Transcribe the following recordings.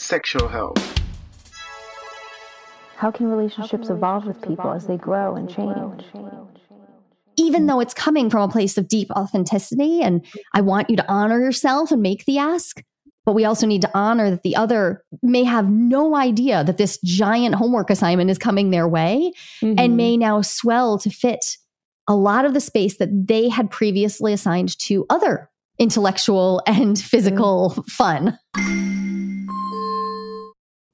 sexual health. How can relationships evolve with people as they grow and change? even though it's coming from a place of deep authenticity and I want you to honor yourself and make the ask, but we also need to honor that the other may have no idea that this giant homework assignment is coming their way and mm-hmm. may now swell to fit a lot of the space that they had previously assigned to other intellectual and physical mm. fun.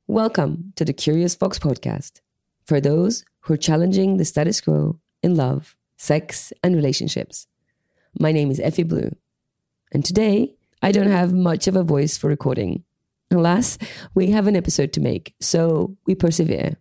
Welcome to the Curious Fox podcast for those who are challenging the status quo in love, sex, and relationships. My name is Effy Blue, and today I don't have much of a voice for recording. Alas, we have an episode to make, so we persevere.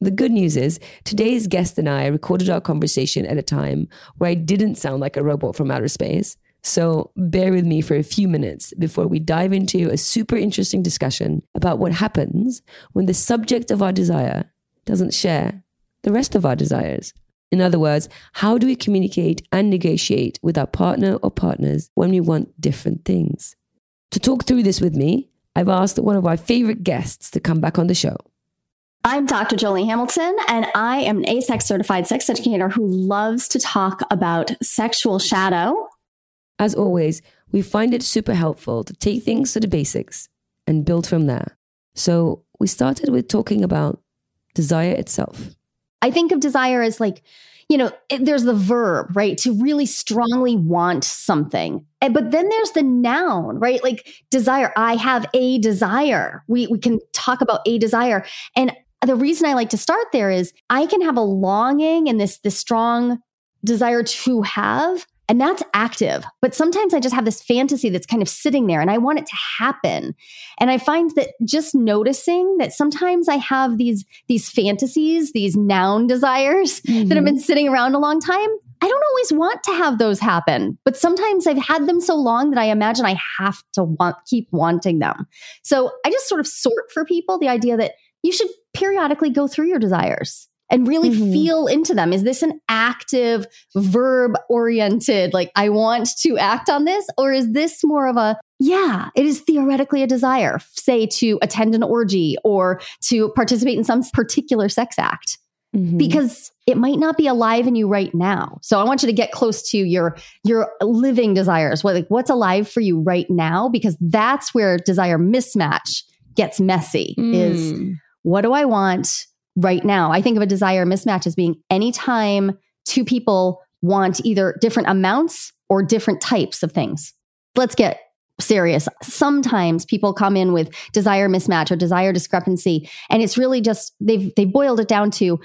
The good news is, today's guest and I recorded our conversation at a time where I didn't sound like a robot from outer space. So bear with me for a few minutes before we dive into a super interesting discussion about what happens when the subject of our desire doesn't share the rest of our desires. In other words, how do we communicate and negotiate with our partner or partners when we want different things? To talk through this with me, I've asked one of our favorite guests to come back on the show. I'm Dr. Joli Hamilton, and I am an AASECT certified sex educator who loves to talk about sexual shadow. As always, we find it super helpful to take things to the basics and build from there. So we started with talking about desire itself. I think of desire as like, you know, it, there's the verb, right? To really strongly want something. And, but then there's the noun, right? Like desire. I have a desire. We, we can talk about a desire. And the reason I like to start there is I can have a longing and this, this strong desire to have, and that's active. But sometimes I just have this fantasy that's kind of sitting there and I want it to happen. And I find that just noticing that sometimes I have these, these fantasies, these noun desires that have mm-hmm. been sitting around a long time. I don't always want to have those happen, but sometimes I've had them so long that I imagine I have to want, keep wanting them. So I just sort of sort for people the idea that you should periodically go through your desires and really Mhm. feel into them. Is this an active, verb oriented, like I want to act on this? Or is this more of a, yeah, it is theoretically a desire, say to attend an orgy or to participate in some particular sex act? Because it might not be alive in you right now. So I want you to get close to your your living desires. What like what's alive for you right now? Because that's where desire mismatch gets messy. Is Mm. what do I want right now? I think of a desire mismatch as being anytime two people want either different amounts or different types of things. Let's get serious. Sometimes people come in with desire mismatch or desire discrepancy, and it's really just they've they've boiled it down to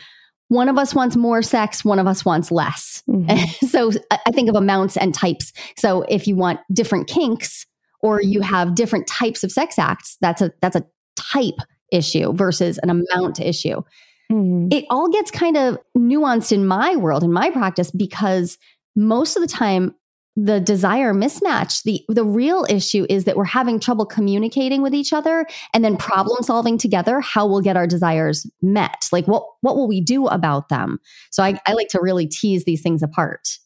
one of us wants more sex, one of us wants less. Mm-hmm. so I I think of amounts and types. So if you want different kinks or you have different types of sex acts, that's a that's a type issue versus an amount issue. Mm-hmm. It all gets kind of nuanced in my world, in my practice, because most of the time, the desire mismatch, the, the real issue is that we're having trouble communicating with each other and then problem solving together how we'll get our desires met. Like what what will we do about them? So I, I like to really tease these things apart.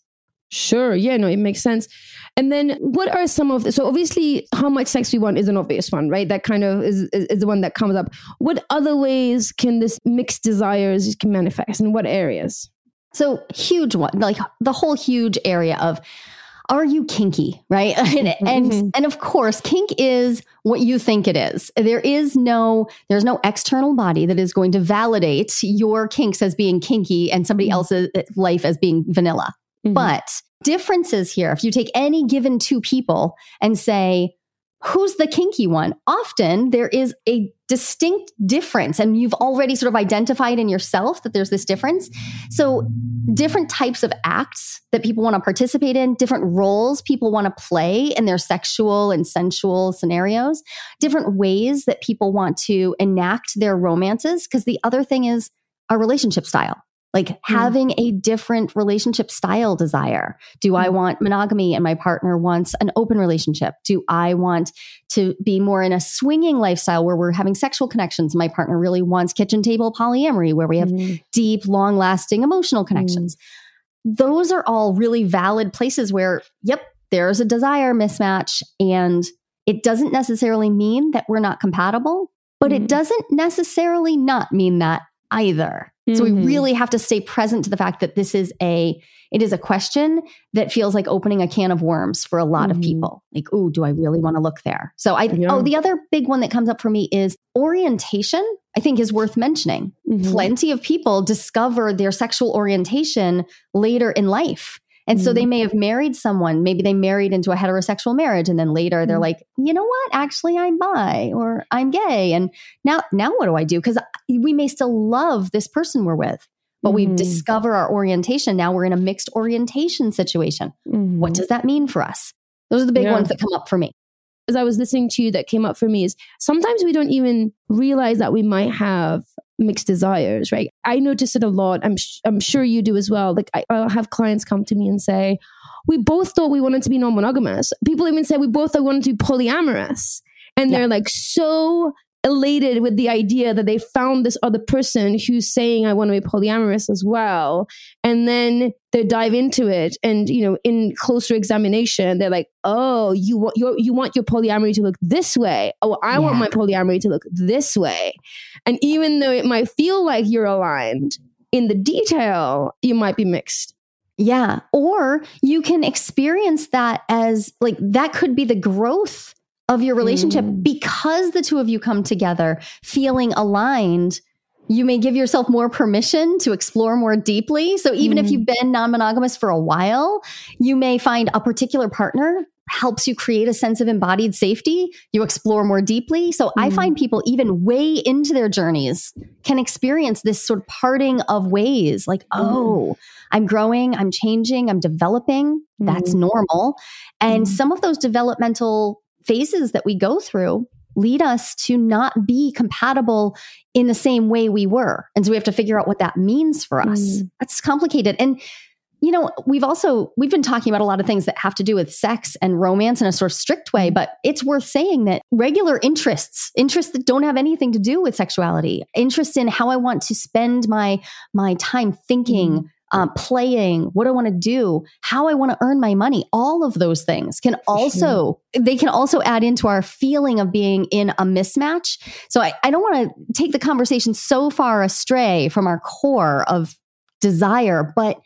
Sure. Yeah, no, it makes sense. And then what are some of the, so obviously how much sex we want is an obvious one, right? That kind of is, is, is the one that comes up. What other ways can this mixed desires can manifest in what areas? So huge one, like the whole huge area of are you kinky, right? and, and mm-hmm. and of course, kink is what you think it is. There is no there's no external body that is going to validate your kinks as being kinky and somebody mm-hmm. else's life as being vanilla. Mm-hmm. But differences here, if you take any given two people and say, who's the kinky one? Often there is a distinct difference, and you've already sort of identified in yourself that there's this difference. So, different types of acts that people want to participate in, different roles people want to play in their sexual and sensual scenarios, different ways that people want to enact their romances. Because the other thing is our relationship style like mm. having a different relationship style desire. Do mm. I want monogamy and my partner wants an open relationship? Do I want to be more in a swinging lifestyle where we're having sexual connections? My partner really wants kitchen table polyamory where we have mm. deep, long lasting emotional mm. connections. Those are all really valid places where, yep, there's a desire mismatch and it doesn't necessarily mean that we're not compatible, but it mm-hmm. doesn't necessarily not mean that either. Mm-hmm. So we mm-hmm. really have to stay present to the fact that this is a it is a question that feels like opening a can of worms for a lot mm-hmm. of people. Like, oh, do I really want to look there? So I yeah. oh, the other big one that comes up for me is orientation. I think is worth mentioning. Mm-hmm. Plenty of people discover their sexual orientation later in life. And so they mm-hmm. may have married someone, maybe they married into a heterosexual marriage and then later they're mm-hmm. like, "You know what? Actually, I'm bi or I'm gay." And now now what do I do? Cuz we may still love this person we're with, but mm-hmm. we discover our orientation. Now we're in a mixed orientation situation. Mm-hmm. What does that mean for us? Those are the big yeah. ones that come up for me. As I was listening to you, that came up for me is sometimes we don't even realize that we might have mixed desires, right? I notice it a lot. I'm sh- I'm sure you do as well. Like I, I'll have clients come to me and say, "We both thought we wanted to be non-monogamous." People even say we both thought we wanted to be polyamorous, and yeah. they're like so elated with the idea that they found this other person who's saying I want to be polyamorous as well. And then they dive into it and you know in closer examination they're like, "Oh, you want your you want your polyamory to look this way. Oh, I yeah. want my polyamory to look this way." And even though it might feel like you're aligned, in the detail you might be mixed. Yeah, or you can experience that as like that could be the growth of your relationship mm. because the two of you come together feeling aligned you may give yourself more permission to explore more deeply so even mm. if you've been non-monogamous for a while you may find a particular partner helps you create a sense of embodied safety you explore more deeply so mm. i find people even way into their journeys can experience this sort of parting of ways like mm. oh i'm growing i'm changing i'm developing that's mm. normal and mm. some of those developmental phases that we go through lead us to not be compatible in the same way we were. And so we have to figure out what that means for us. Mm. That's complicated. And you know, we've also we've been talking about a lot of things that have to do with sex and romance in a sort of strict way, but it's worth saying that regular interests, interests that don't have anything to do with sexuality, interest in how I want to spend my my time thinking, mm um, playing, what I want to do, how I want to earn my money. All of those things can also, sure. they can also add into our feeling of being in a mismatch. So I, I don't want to take the conversation so far astray from our core of desire, but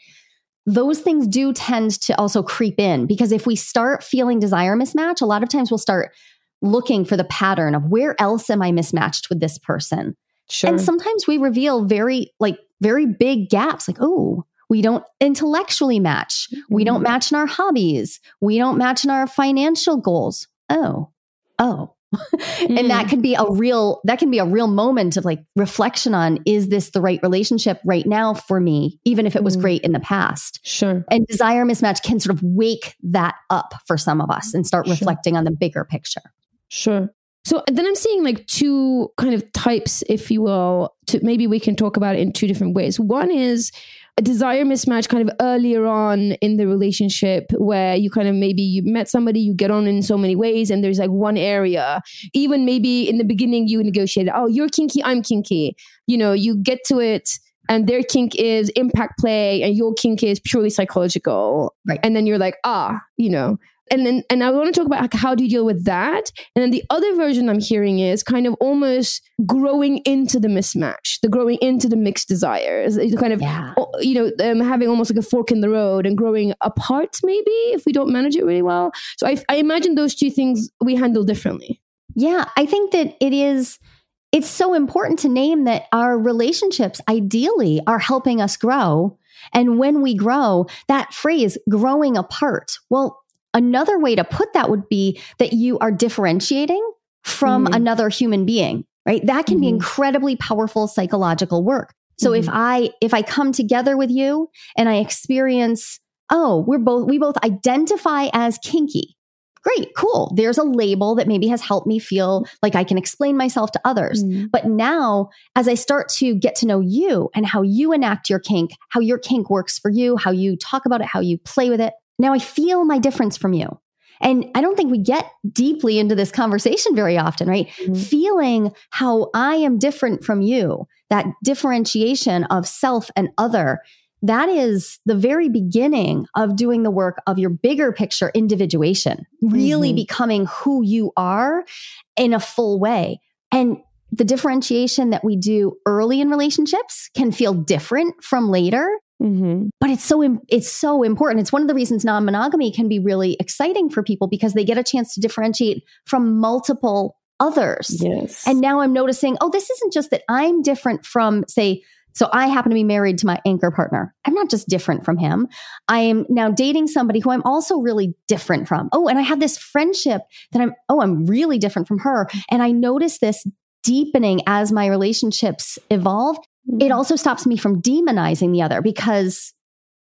those things do tend to also creep in because if we start feeling desire mismatch, a lot of times we'll start looking for the pattern of where else am I mismatched with this person? Sure. And sometimes we reveal very like very big gaps like, oh, we don't intellectually match. We don't mm-hmm. match in our hobbies. We don't match in our financial goals. Oh, oh. mm. and that mm. could be a real that can be a real moment of like reflection on is this the right relationship right now for me even if it was mm. great in the past sure and desire mismatch can sort of wake that up for some of us and start sure. reflecting on the bigger picture sure so then I'm seeing like two kind of types, if you will, to maybe we can talk about it in two different ways. One is a desire mismatch kind of earlier on in the relationship where you kind of maybe you met somebody, you get on in so many ways, and there's like one area. Even maybe in the beginning you negotiated, oh, you're kinky, I'm kinky. You know, you get to it and their kink is impact play and your kink is purely psychological. Right. And then you're like, ah, you know, and then and I want to talk about like, how do you deal with that? And then the other version I'm hearing is kind of almost growing into the mismatch, the growing into the mixed desires, kind of yeah. you know um, having almost like a fork in the road and growing apart maybe if we don't manage it really well. So I, I imagine those two things we handle differently. Yeah, I think that it is. It's so important to name that our relationships ideally are helping us grow. And when we grow, that phrase growing apart, well, another way to put that would be that you are differentiating from Mhm. another human being, right? That can be Mhm. incredibly powerful psychological work. So if Mhm. I if I come together with you and I experience, oh, we're both we both identify as kinky. Great, cool. There's a label that maybe has helped me feel like I can explain myself to others. Mhm. But now, as I start to get to know you and how you enact your kink, how your kink works for you, how you talk about it, how you play with it, now I feel my difference from you. And I don't think we get deeply into this conversation very often, right? Mhm. Feeling how I am different from you, that differentiation of self and other, that is the very beginning of doing the work of your bigger picture individuation, really Mhm. becoming who you are in a full way. And the differentiation that we do early in relationships can feel different from later Mhm. but it's so it's so important. It's one of the reasons non-monogamy can be really exciting for people because they get a chance to differentiate from multiple others. Yes. and now i'm noticing oh this isn't just that i'm different from say so i happen to be married to my anchor partner. I'm not just different from him. I am now dating somebody who i'm also really different from. Oh and i have this friendship that i'm oh i'm really different from her. And i notice this deepening as my relationships evolve it also stops me from demonizing the other because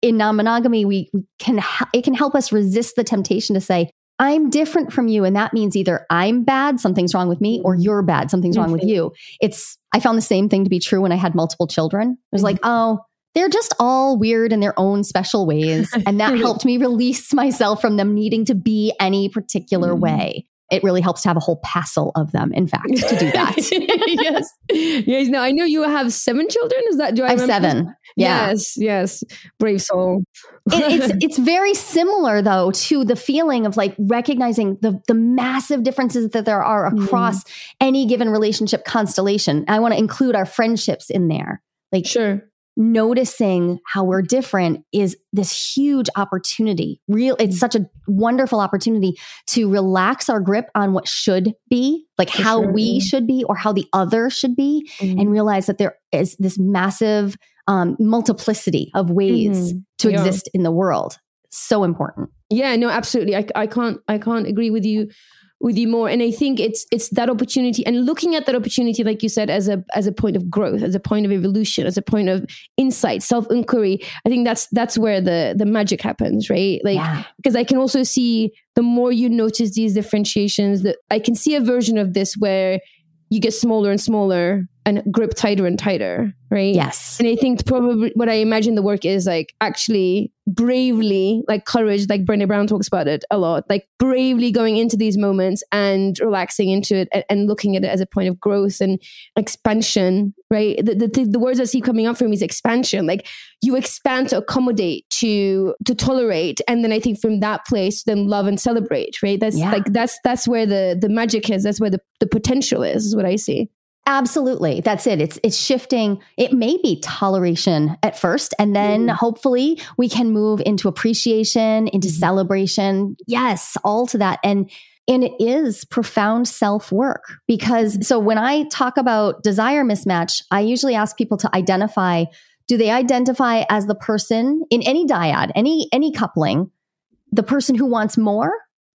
in non-monogamy we, we can ha- it can help us resist the temptation to say i'm different from you and that means either i'm bad something's wrong with me or you're bad something's wrong with Mhm. you. It's i found the same thing to be true when i had multiple children. It was like oh they're just all weird in their own special ways and that helped me release myself from them needing to be any particular Mhm. way it really helps to have a whole passel of them in fact to do that yes. Yes. Now I know you have seven children. Is that do I, i have seven yeah Yes. Yes. Brave soul. it, it's it's very similar though to the feeling of like recognizing the the massive differences that there are mm. across any given relationship constellation. I want to include our friendships in there. Like sure. Noticing how we're different is this huge opportunity. Real it's such a wonderful opportunity to relax our grip on what should be, like For how sure, we should be or how the other should be and realize that there is this massive um, multiplicity of ways Mhm. to Yeah. exist in the world. So important. Yeah, no, absolutely. I, I can't I can't agree with you with you more. And I think it's it's that opportunity and looking at that opportunity, like you said, as a as a point of growth, as a point of evolution, as a point of insight, self inquiry. I think that's that's where the the magic happens, right? Like yeah. because I can also see the more you notice these differentiations, that I can see a version of this where you get smaller and smaller and grip tighter and tighter, right? Yes. And I think probably what I imagine the work is like actually bravely, like courage, like Brené Brown talks about it a lot, like bravely going into these moments and relaxing into it and, and looking at it as a point of growth and expansion, right? The, the, the words I see coming up for me is expansion. Like you expand to accommodate, to to tolerate, and then I think from that place, then love and celebrate, right? That's Yeah. like that's that's where the the magic is. That's where the the potential is. Is what I see. Absolutely. That's it. It's it's shifting. It may be toleration at first and then Mm. hopefully we can move into appreciation, into Mhm. celebration. Yes, all to that. And and it is profound self-work because so when I talk about desire mismatch, I usually ask people to identify do they identify as the person in any dyad, any any coupling, the person who wants more,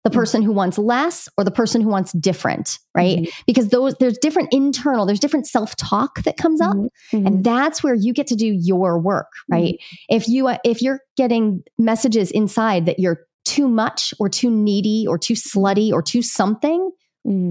the person who wants less, or the person who wants different, right? Mhm. because those there's different internal there's different self-talk that comes up Mhm. and that's where you get to do your work right? If you uh, if you're getting messages inside that you're too much or too needy or too slutty or too something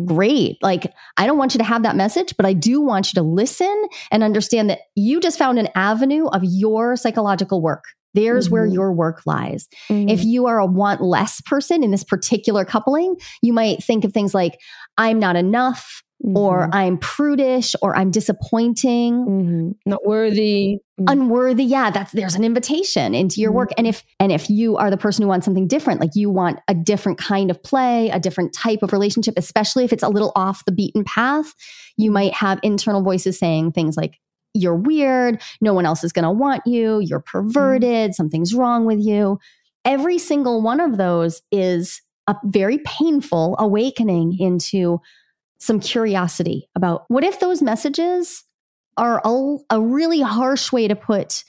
great. Like i don't want you to have that message but i do want you to listen and understand that you just found an avenue of your psychological work there's where Mhm. your work lies Mhm. if you are a want less person in this particular coupling, you might think of things like, I'm not enough, or I'm prudish, or I'm disappointing, Mhm. not worthy. Mhm. unworthy. Yeah, that's there's an invitation into your work. And if and if you are the person who wants something different, like you want a different kind of play, a different type of relationship, especially if it's a little off the beaten path, you might have internal voices saying things like, you're weird. No one else is going to want you. You're mm-hmm. perverted. Something's wrong with you. Every single one of those is a very painful awakening into some curiosity about what if those messages are a, a really harsh way to put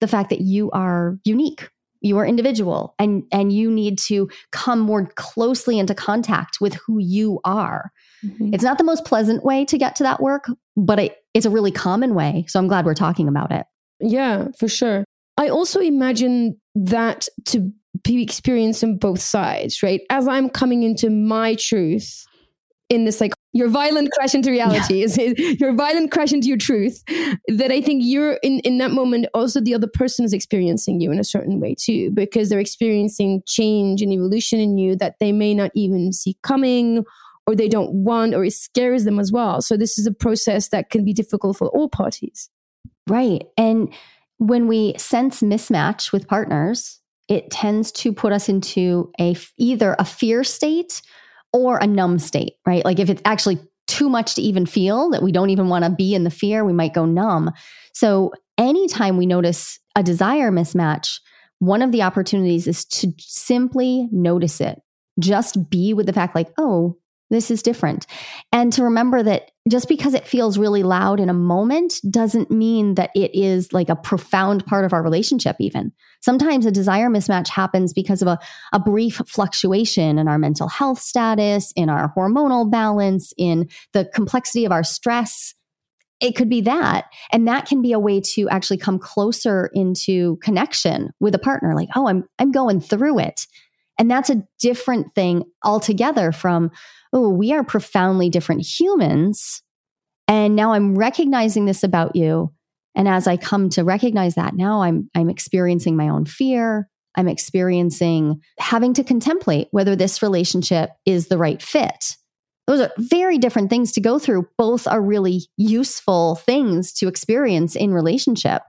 the fact that you are unique you are individual and and you need to come more closely into contact with who you are Mhm. it's not the most pleasant way to get to that work but it, it's a really common way so i'm glad we're talking about it Yeah, for sure. I also imagine that to be experienced on both sides, right? As I'm coming into my truth in this like your violent crash into reality is your violent crash into your truth that I think you're in in that moment also the other person is experiencing you in a certain way too because they're experiencing change and evolution in you that they may not even see coming or they don't want or it scares them as well. So this is a process that can be difficult for all parties. Right. And when we sense mismatch with partners, it tends to put us into a either a fear state or a numb state, right? Like if it's actually too much to even feel that we don't even want to be in the fear, we might go numb. So anytime we notice a desire mismatch, one of the opportunities is to simply notice it. Just be with the fact like, "Oh, this is different. And to remember that just because it feels really loud in a moment doesn't mean that it is like a profound part of our relationship, even. Sometimes a desire mismatch happens because of a, a brief fluctuation in our mental health status, in our hormonal balance, in the complexity of our stress. It could be that. And that can be a way to actually come closer into connection with a partner. Like, oh, I'm I'm going through it. And that's a different thing altogether from, oh, we are profoundly different humans. And now I'm recognizing this about you. And as I come to recognize that, now I'm I'm experiencing my own fear. I'm experiencing having to contemplate whether this relationship is the right fit. Those are very different things to go through. Both are really useful things to experience in relationship.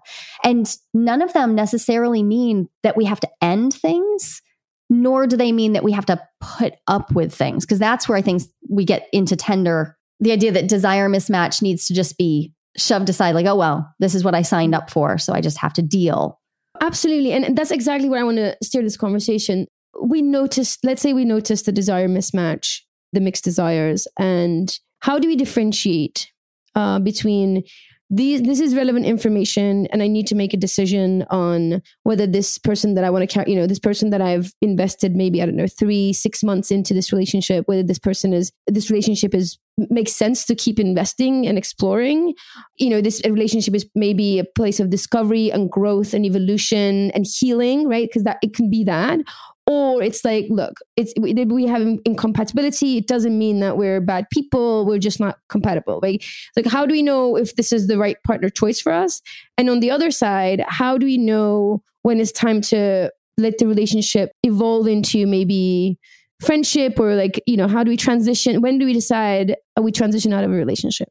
And none of them necessarily mean that we have to end things nor do they mean that we have to put up with things because that's where I think we get into tender the idea that desire mismatch needs to just be shoved aside like oh well this is what I signed up for so I just have to deal Absolutely. And that's exactly where I want to steer this conversation. We noticed, let's say we noticed the desire mismatch, the mixed desires, and how do we differentiate uh, between these this is relevant information and i need to make a decision on whether this person that i want to carry you know this person that i've invested maybe i don't know three six months into this relationship whether this person is this relationship is makes sense to keep investing and exploring. You know this relationship is maybe a place of discovery and growth and evolution and healing right? Because that it can be that or it's like look it's we have incompatibility. It doesn't mean that we're bad people. We're just not compatible. Like like how do we know if this is the right partner choice for us? And on the other side how do we know when it's time to let the relationship evolve into maybe friendship or like you know how do we transition? When do we decide uh, we transition out of a relationship?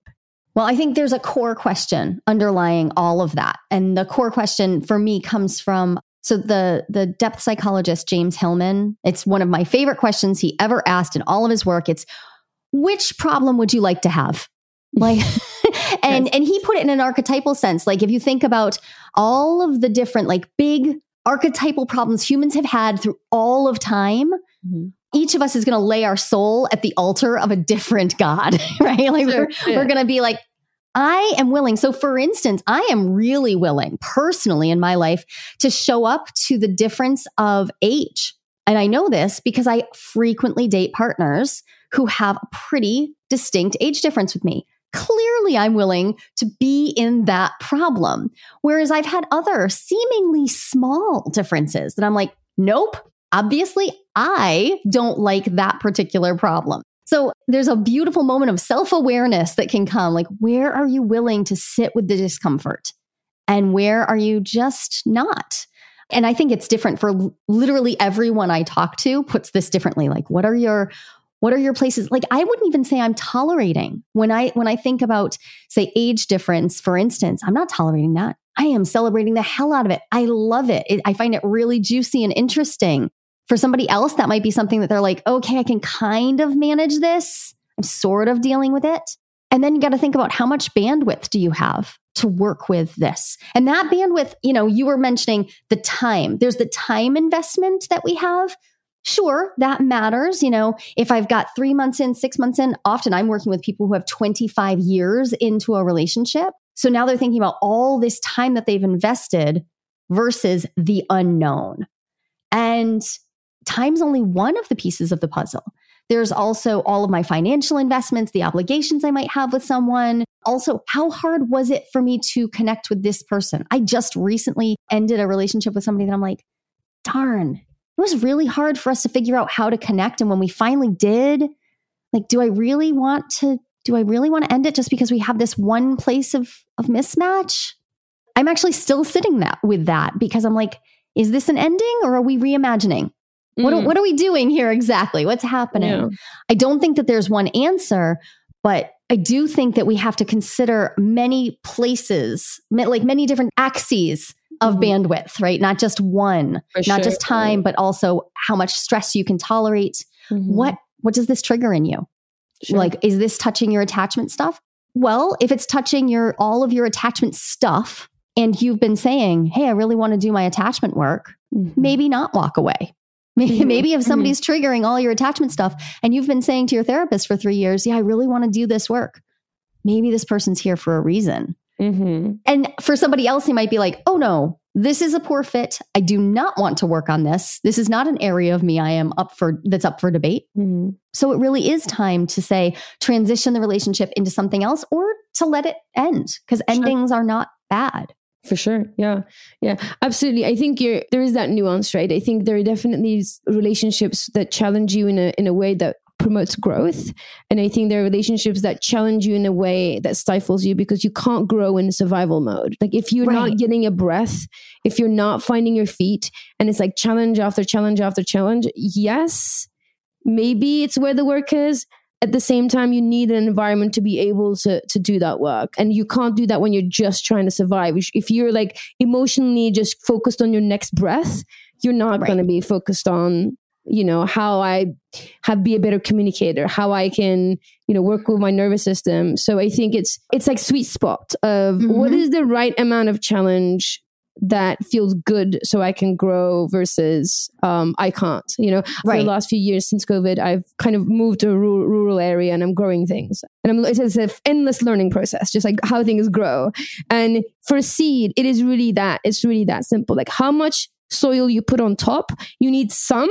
Well, I think there's a core question underlying all of that. And the core question for me comes from so the the depth psychologist James Hillman, it's one of my favorite questions he ever asked in all of his work. It's which problem would you like to have? Like and and he put it in an archetypal sense. Like if you think about all of the different like big archetypal problems humans have had through all of time, mm-hmm. each of us is going to lay our soul at the altar of a different god, right? Like sure, we're, yeah. we're going to be like I am willing. So, for instance, I am really willing personally in my life to show up to the difference of age. And I know this because I frequently date partners who have a pretty distinct age difference with me. Clearly, I'm willing to be in that problem. Whereas I've had other seemingly small differences that I'm like, nope, obviously, I don't like that particular problem. So there's a beautiful moment of self awareness that can come. Like, where are you willing to sit with the discomfort? And where are you just not? And I think it's different for literally everyone I talk to puts this differently. Like, what are your what are your places like i wouldn't even say i'm tolerating when i when i think about say age difference for instance i'm not tolerating that i am celebrating the hell out of it i love it, it i find it really juicy and interesting for somebody else, that might be something that they're like, okay, I can kind of manage this. I'm sort of dealing with it. And then you got to think about how much bandwidth do you have to work with this? And that bandwidth, you know, you were mentioning the time. There's the time investment that we have. Sure, that matters. You know, if I've got three months in, six months in, often I'm working with people who have 25 years into a relationship. So now they're thinking about all this time that they've invested versus the unknown. And time's only one of the pieces of the puzzle. There's also all of my financial investments, the obligations I might have with someone. Also, how hard was it for me to connect with this person? I just recently ended a relationship with somebody that I'm like, darn, it was really hard for us to figure out how to connect. And when we finally did, like, do I really want to? Do I really want to end it just because we have this one place of of mismatch? I'm actually still sitting that with that because I'm like, is this an ending or are we reimagining? What, Mm. what are we doing here exactly? What's happening? Yeah. I don't think that there's one answer, but I do think that we have to consider many places, like many different axes of bandwidth, right? Not just one, For not sure. just time, but also how much stress you can tolerate. Mhm. What what does this trigger in you? Sure. Like, is this touching your attachment stuff? Well, if it's touching your all of your attachment stuff, and you've been saying, "Hey, I really want to do my attachment work," Mhm. maybe not walk away. Maybe, Mhm. maybe if somebody's triggering all your attachment stuff and you've been saying to your therapist for three years, yeah, I really want to do this work. Maybe this person's here for a reason. Mhm. And for somebody else, they might be like, oh no, this is a poor fit. I do not want to work on this. This is not an area of me I am up for that's up for debate. Mhm. So it really is time to say transition the relationship into something else or to let it end because endings are not bad. For sure. Yeah. Yeah. Absolutely. I think you're there is that nuance, right? I think there are definitely relationships that challenge you in a in a way that promotes growth. And I think there are relationships that challenge you in a way that stifles you because you can't grow in survival mode. Like if you're Right. not getting a breath, if you're not finding your feet, and it's like challenge after challenge after challenge, yes, maybe it's where the work is at the same time you need an environment to be able to to do that work and you can't do that when you're just trying to survive If- you're like emotionally just focused on your next breath you're not Right. going to be focused on you know how i have be a better communicator how i can you know work with my nervous system so i think it's it's like sweet spot of what Mhm. is the right amount of challenge that feels good so I can grow versus um, I can't. You know, for Right. the last few years since COVID, I've kind of moved to a rural, rural area and I'm growing things. And I'm, it's, it's an endless learning process, just like how things grow. And for a seed, it is really that. It's really that simple. Like how much soil you put on top, you need some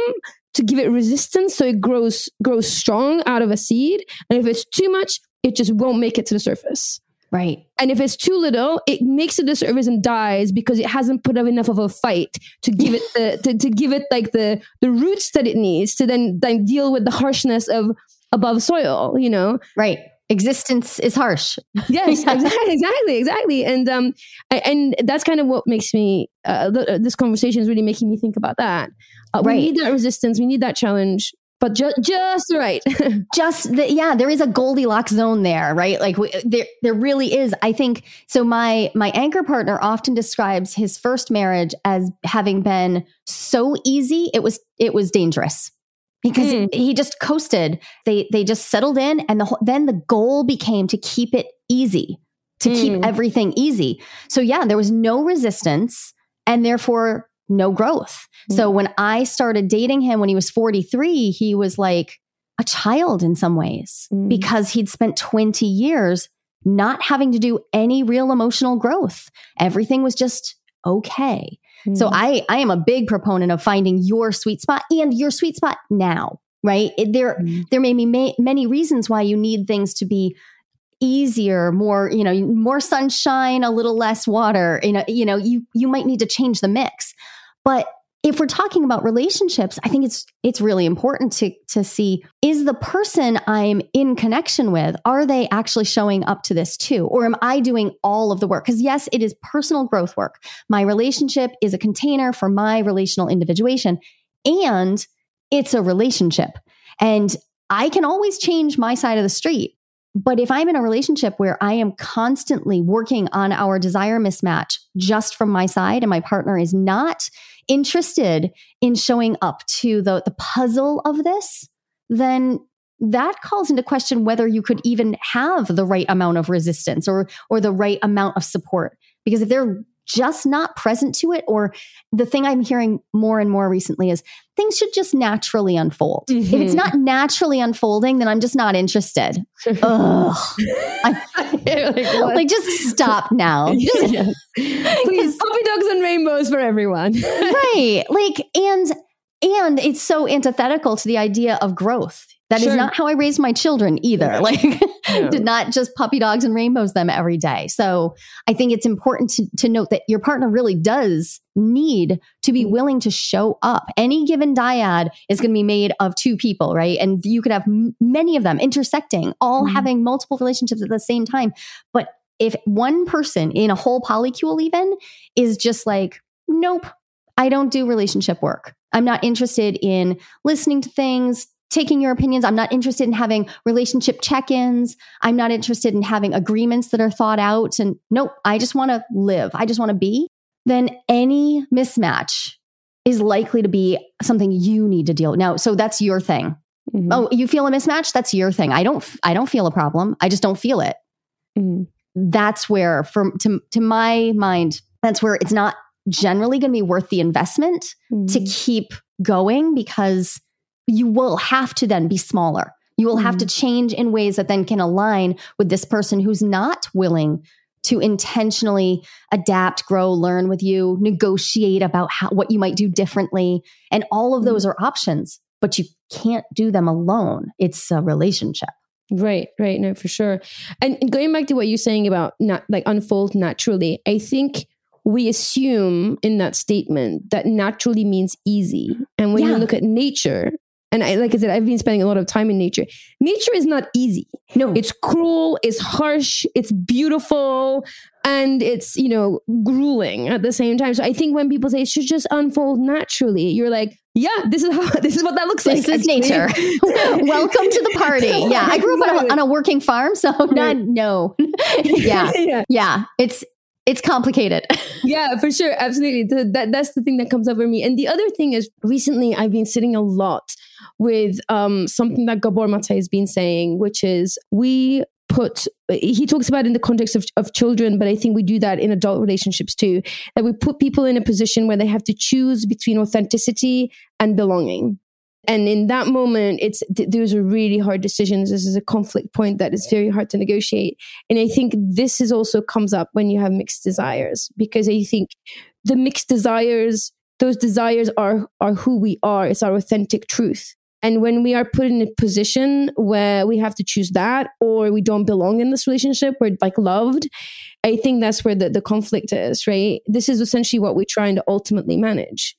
to give it resistance so it grows grows strong out of a seed. And if it's too much, it just won't make it to the surface. Right. And if it's too little, it makes the surface and dies because it hasn't put up enough of a fight to give it the to, to give it like the the roots that it needs to then then deal with the harshness of above soil. You know, Right. Existence is harsh. yes exactly exactly exactly and um and that's kind of what makes me uh, th- this conversation is really making me think about that uh, Right. we need that resistance we need that challenge but ju- just right. Just the, yeah there is a goldilocks zone there right? Like we, there there really is. I think so my my anchor partner often describes his first marriage as having been so easy it was it was dangerous. Because Mm. he just coasted. They they just settled in and the then the goal became to keep it easy to keep Mm. everything easy. So yeah there was no resistance and therefore no growth so when i started dating him when he was 43 he was like a child in some ways Mm. because he'd spent 20 years not having to do any real emotional growth. Everything was just okay. So Mm. I I am a big proponent of finding your sweet spot and your sweet spot now, right? It- there Mm. there may be ma- many reasons why you need things to be easier, more, you know, more sunshine, a little less water. You know, you know, you you might need to change the mix. But if we're talking about relationships, I think it's it's really important to to see is the person I'm in connection with are they actually showing up to this too or am I doing all of the work? Cuz yes, it is personal growth work. My relationship is a container for my relational individuation and it's a relationship. And I can always change my side of the street. But if I'm in a relationship where I am constantly working on our desire mismatch just from my side and my partner is not interested in showing up to the, the puzzle of this, then that calls into question whether you could even have the right amount of resistance or or the right amount of support. Because if they're just not present to it, or the thing I'm hearing more and more recently is things should just naturally unfold. If it's Mhm. not naturally unfolding, then I'm just not interested. Ugh. Like, like just stop now. Just-. Please, puppy dogs and rainbows for everyone. right. Like, and and it's so antithetical to the idea of growth. That is Sure. not how I raised my children either. Like, did not just puppy dogs and rainbows them every day. So I think it's important to, to note that your partner really does need to be willing to show up. Any given dyad is going to be made of two people, right? And you could have m- many of them intersecting, all Mhm. having multiple relationships at the same time. But if one person in a whole polycule even is just like, nope, I don't do relationship work. I'm not interested in listening to things, taking your opinions. I'm not interested in having relationship check ins. I'm not interested in having agreements that are thought out. And nope, I just want to live. I just want to be. Then any mismatch is likely to be something you need to deal with. Now, so that's your thing. Mhm. Oh, you feel a mismatch? That's your thing. I don't I don't feel a problem. I just don't feel it. Mhm. That's where from to to my mind, that's where it's not generally going to be worth the investment to Mhm. keep going because you will have to then be smaller. You will have to hmm. change in ways that then can align with this person who's not willing to intentionally adapt, grow, learn with you, negotiate about how, what you might do differently. And all of hmm. those are options, but you can't do them alone. It's a relationship. Right, right, no, for sure. And and going back to what you're saying about not like unfold naturally, I think we assume in that statement that naturally means easy. And when you look at nature, and I like I said, I've been spending a lot of time in nature. Nature is not easy. No, It's cruel, it's harsh, it's beautiful, and it's, you know, grueling at the same time. So I think when people say it should just unfold naturally, you're like, yeah, this is how this is what that looks this like. This is nature. Welcome to the party. Yeah, I grew up on a, on a working farm, so not no. yeah, yeah. yeah. It's it's complicated. yeah, for sure. Absolutely. Th- That, that's the thing that comes up for me. And the other thing is recently I've been sitting a lot with um, something that Gabor Mate has been saying, which is we put, he talks about in the context of, of children, but I think we do that in adult relationships too, that we put people in a position where they have to choose between authenticity and belonging. And in that moment, it's th- those are really hard decisions. This is a conflict point that is very hard to negotiate. And I think this is also comes up when you have mixed desires, because I think the mixed desires, those desires are are who we are. It's our authentic truth. And when we are put in a position where we have to choose that or we don't belong in this relationship, we're like loved, I think that's where the, the conflict is, right? This is essentially what we're trying to ultimately manage.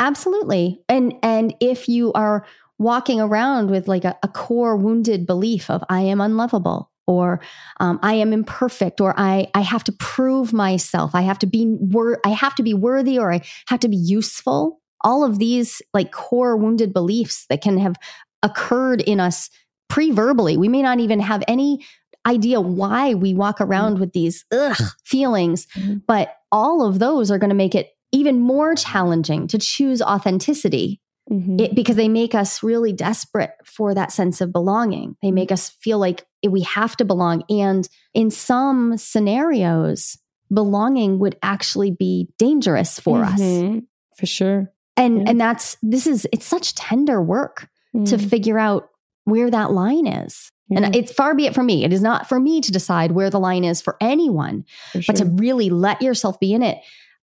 Absolutely. And and if you are walking around with like a, a core wounded belief of I am unlovable or um, I am imperfect or I I have to prove myself, I have to be wor- I have to be worthy or I have to be useful. All of these like core wounded beliefs that can have occurred in us pre-verbally. We may not even have any idea why we walk around with these ugh feelings, Mhm. but all of those are going to make it even more challenging to choose authenticity it, because they make us really desperate for that sense of belonging. They make us feel like we have to belong. And in some scenarios, belonging would actually be dangerous for us. Mhm. For sure. And Yeah. and that's this is it's such tender work to Mhm. figure out where that line is. Yeah, And it's far be it from me. It is not for me to decide where the line is for anyone for but to really let yourself be in it.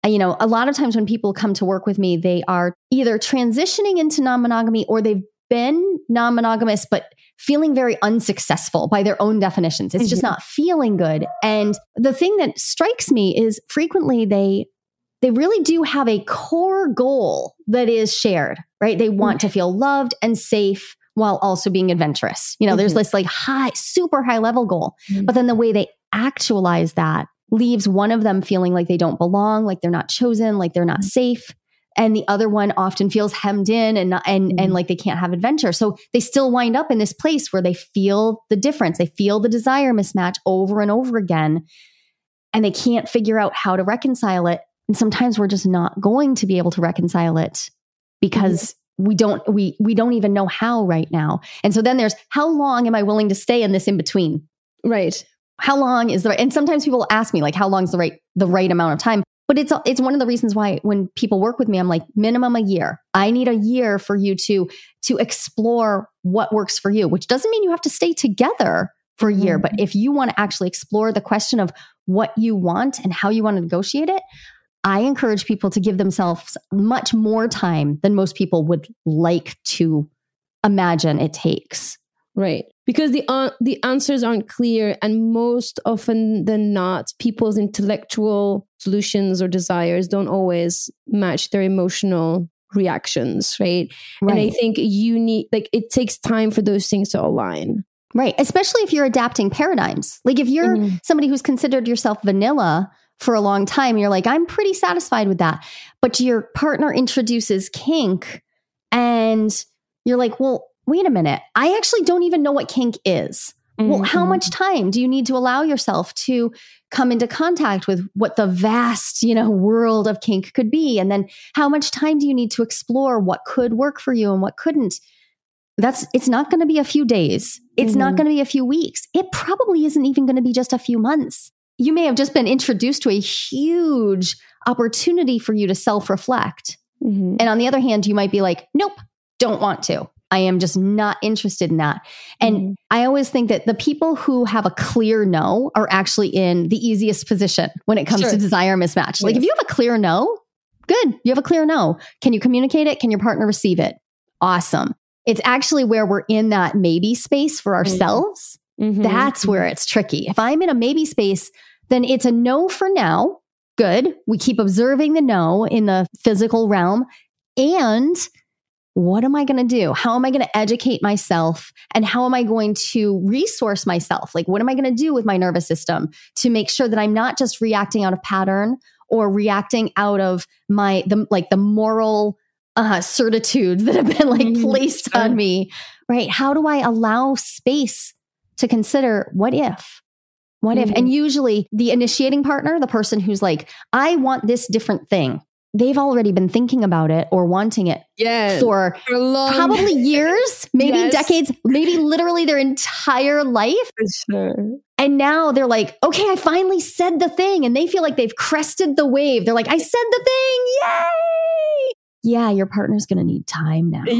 You know, a lot of times when people come to work with me, they are either transitioning into non monogamy or they've been non monogamous, but feeling very unsuccessful by their own definitions. It's just Mhm. not feeling good. And the thing that strikes me is frequently they, they really do have a core goal that is shared, right? They want to feel loved and safe while also being adventurous. You know, there's Mhm. this like high, super high level goal. Mhm. But then the way they actualize that leaves one of them feeling like they don't belong, like they're not chosen, like they're not safe. And the other one often feels hemmed in and not, and Mhm. and like they can't have adventure. So they still wind up in this place where they feel the difference. They feel the desire mismatch over and over again. And they can't figure out how to reconcile it. And sometimes we're just not going to be able to reconcile it because we don't we we don't even know how right now. And so then there's how long am I willing to stay in this in between? right. How long is the right and sometimes people ask me like how long is the right the right amount of time but it's it's one of the reasons why when people work with me i'm like minimum a year i need a year for you to to explore what works for you which doesn't mean you have to stay together for a year Mhm. but if you want to actually explore the question of what you want and how you want to negotiate it I encourage people to give themselves much more time than most people would like to imagine it takes. Right. Because the uh, the answers aren't clear and most often than not people's intellectual solutions or desires don't always match their emotional reactions, right? right? And I think you need like it takes time for those things to align. Right. Especially if you're adapting paradigms. Like if you're mm-hmm. somebody who's considered yourself vanilla for a long time, you're like, I'm pretty satisfied with that. But your partner introduces kink and you're like, well, wait a minute. I actually don't even know what kink is. Mm-hmm. Well, how much time do you need to allow yourself to come into contact with what the vast, you know, world of kink could be? And then how much time do you need to explore what could work for you and what couldn't? That's it's not going to be a few days. It's mm-hmm. not going to be a few weeks. It probably isn't even going to be just a few months. You may have just been introduced to a huge opportunity for you to self-reflect. Mm-hmm. And on the other hand, you might be like, "Nope, don't want to." I am just not interested in that. And mm-hmm. I always think that the people who have a clear no are actually in the easiest position when it comes sure. to desire mismatch. Like if you have a clear no, good. You have a clear no. Can you communicate it? Can your partner receive it? Awesome. It's actually where we're in that maybe space for mm-hmm. ourselves. Mm-hmm. That's where it's tricky. If I'm in a maybe space, then it's a no for now. Good. We keep observing the no in the physical realm. And what am I going to do? How am I going to educate myself? And how am I going to resource myself? Like, what am I going to do with my nervous system to make sure that I'm not just reacting out of pattern or reacting out of my, the, like the moral uh, certitudes that have been like mm-hmm. placed on me, right? How do I allow space to consider what if? What mm-hmm. if? And usually the initiating partner, the person who's like, I want this different thing they've already been thinking about it or wanting it yes, for, for probably years, maybe yes. decades, maybe literally their entire life. Sure. And now they're like, okay, I finally said the thing. And they feel like they've crested the wave. They're like, I said the thing. Yay. Yeah, your partner's going to need time now.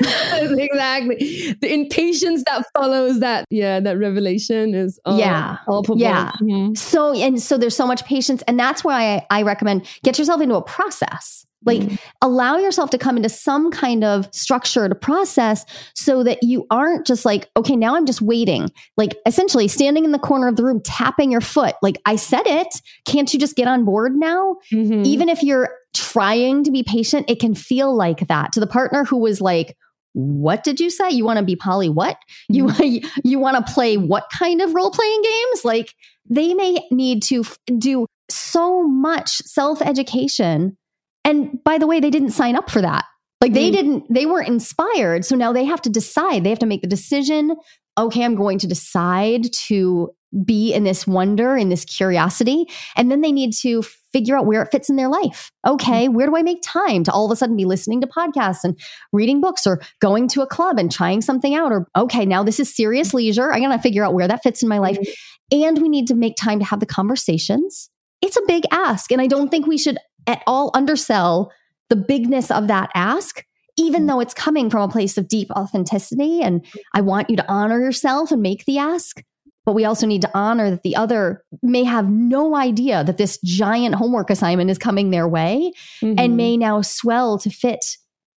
exactly. The impatience that follows that, yeah, that revelation is all, yeah, palpable. Yeah. Mm-hmm. So and so there's so much patience, and that's why I, I recommend get yourself into a process. Like mm-hmm. allow yourself to come into some kind of structured process so that you aren't just like, okay, now I'm just waiting. Like essentially standing in the corner of the room, tapping your foot. Like I said it. Can't you just get on board now? Mm-hmm. Even if you're trying to be patient, it can feel like that to the partner who was like, what did you say? You want to be poly what? You mm-hmm. you want to play what kind of role playing games? Like they may need to f- do so much self education. And by the way, they didn't sign up for that. Like they mm. didn't they weren't inspired. So now they have to decide. They have to make the decision, okay, I'm going to decide to be in this wonder, in this curiosity. And then they need to figure out where it fits in their life. Okay, where do I make time to all of a sudden be listening to podcasts and reading books or going to a club and trying something out? Or, okay, now this is serious leisure. I gotta figure out where that fits in my life. Mm-hmm. And we need to make time to have the conversations. It's a big ask. And I don't think we should at all undersell the bigness of that ask even mm-hmm. though it's coming from a place of deep authenticity and I want you to honor yourself and make the ask. But we also need to honor that the other may have no idea that this giant homework assignment is coming their way mm-hmm. and may now swell to fit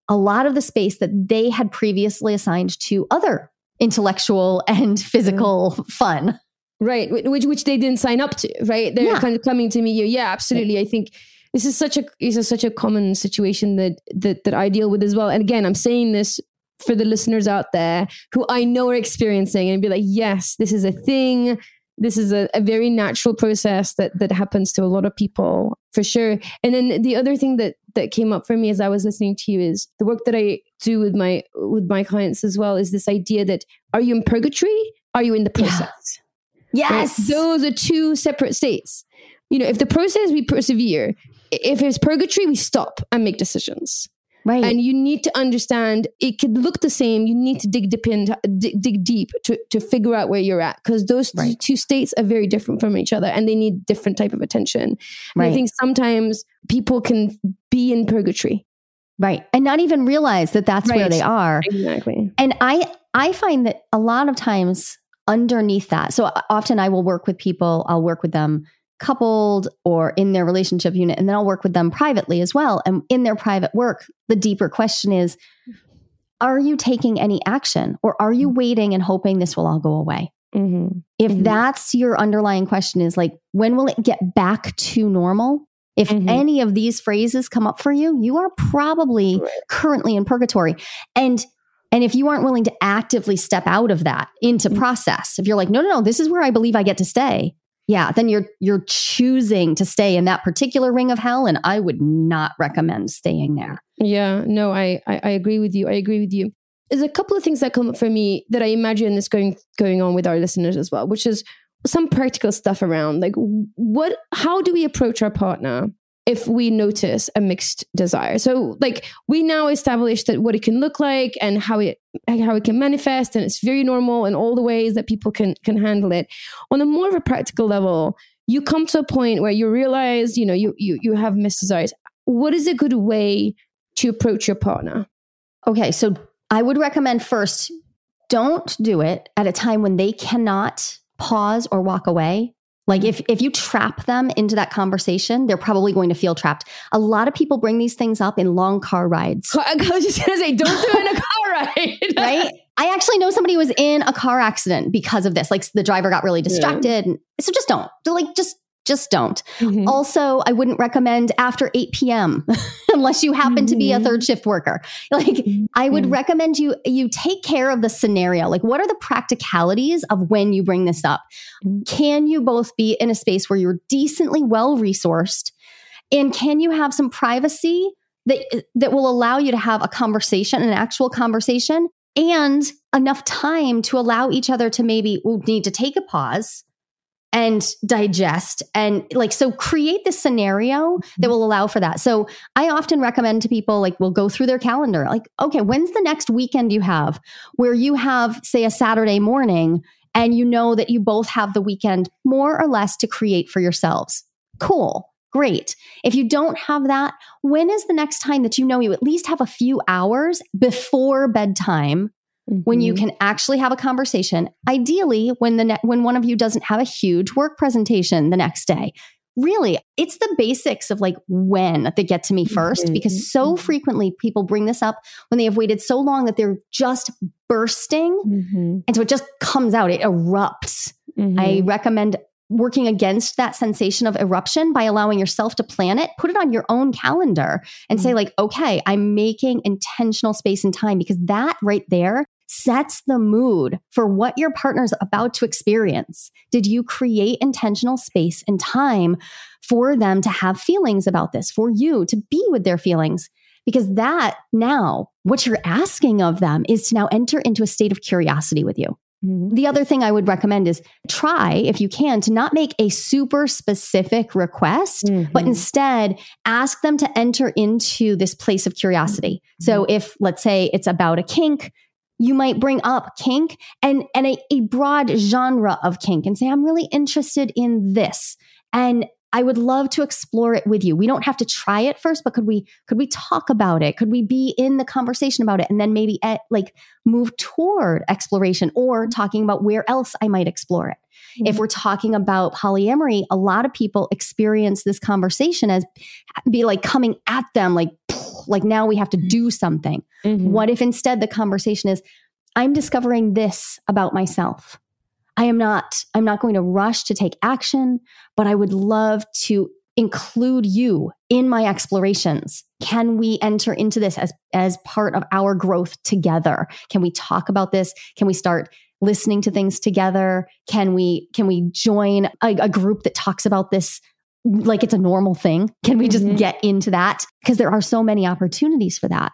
a lot of the space that they had previously assigned to other intellectual and physical mm-hmm. fun. Right, which which they didn't sign up to, right? They're yeah. kind of coming to me. Yeah, absolutely. I think this is such a this is such a common situation that that that I deal with as well. And again, I'm saying this for the listeners out there who I know are experiencing and be like, yes, this is a thing. This is a, a very natural process that that happens to a lot of people for sure. And then the other thing that that came up for me as I was listening to you is the work that I do with my with my clients as well is this idea that are you in purgatory? Are you in the process? Yeah. Yes. Right? Those are two separate states. You know, if the process we persevere, if it's purgatory, we stop and make decisions. Right. And you need to understand it could look the same. You need to dig deep in, dig, dig deep to, to figure out where you're at because those right. two states are very different from each other and they need different type of attention. Right. I think sometimes people can be in purgatory. Right. And not even realize that that's right. where they are. Exactly. And I I find that a lot of times underneath that. So often I will work with people, I'll work with them coupled or in their relationship unit. And then I'll work with them privately as well. And in their private work, the deeper question is Are you taking any action or are you waiting and hoping this will all go away? Mm-hmm. If Mhm. that's your underlying question, is like, when will it get back to normal? If Mhm. any of these phrases come up for you, you are probably Right. currently in purgatory. And and if you aren't willing to actively step out of that into Mm. process, if you're like, no, no, no, this is where I believe I get to stay, yeah, then you're you're choosing to stay in that particular ring of hell, and I would not recommend staying there. Yeah, no, I, I I agree with you. I agree with you. There's a couple of things that come up for me that I imagine is going going on with our listeners as well, which is some practical stuff around like what how do we approach our partner if we notice a mixed desire. So like we now established that what it can look like and how it how it can manifest and it's very normal in all the ways that people can can handle it. On a more of a practical level you come to a point where you realize you know you you, you have mixed desires. What is a good way to approach your partner? Okay, so I would recommend first don't do it at a time when they cannot pause or walk away. Like if if you trap them into that conversation, they're probably going to feel trapped. A lot of people bring these things up in long car rides. i was just gonna say don't do it in a car ride right? I actually know somebody who was in a car accident because of this. Like the driver got really distracted. And So just don't. Like just just don't. Mhm. Also, I wouldn't recommend after 8 p.m. unless you happen to be a third shift worker. Like I would Mhm. recommend you you take care of the scenario. Like what are the practicalities of when you bring this up? Mhm. Can you both be in a space where you're decently well resourced and can you have some privacy that that will allow you to have a conversation, an actual conversation and enough time to allow each other to maybe need to take a pause and digest and like so create this scenario that mm-hmm. will allow for that. So i often recommend to people like we'll go through their calendar like okay when's the next weekend you have where you have say a saturday morning and you know that you both have the weekend more or less to create for yourselves? Cool. Great. If you don't have that when is the next time that you know you at least have a few hours before bedtime when you Mhm. can actually have a conversation ideally when the ne- when one of you doesn't have a huge work presentation the next day really it's the basics of like when that get to me 1st Mhm. because so Mhm. frequently people bring this up when they have waited so long that they're just bursting Mhm. and so it just comes out it erupts. I recommend working against that sensation of eruption by allowing yourself to plan it. Put it on your own calendar and say, like, okay, I'm making intentional space and time because that right there sets the mood for what your partner's about to experience. Did you create intentional space and time for them to have feelings about this, for you to be with their feelings? Because that now, what you're asking of them is to now enter into a state of curiosity with you. Mhm. The other thing I would recommend is try, if you can, to not make a super specific request, but Mhm. instead ask them to enter into this place of curiosity. So if, let's say, it's about a kink, you might bring up kink and, and a, a broad genre of kink and say, I'm really interested in this. And I would love to explore it with you. We don't have to try it first, but could we could we talk about it? Could we be in the conversation about it and then maybe at, like move toward exploration or mm-hmm. talking about where else I might explore it? If mm-hmm. we're talking about polyamory, a lot of people experience this conversation as be like coming at them like like now we have to mm-hmm. do something. Mhm. What if instead the conversation is I'm discovering this about myself. I am not I'm not going to rush to take action, but I would love to include you in my explorations. Can we enter into this as as part of our growth together? Can we talk about this? Can we start listening to things together? Can we can we join a, a group that talks about this like it's a normal thing? Can we just Mhm. get into that? Because there are so many opportunities for that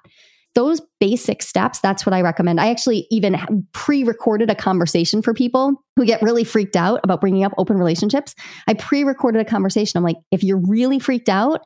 those basic steps, that's what I recommend. I actually even pre recorded a conversation for people who get really freaked out about bringing up open relationships. I pre recorded a conversation. I'm like, if you're really freaked out,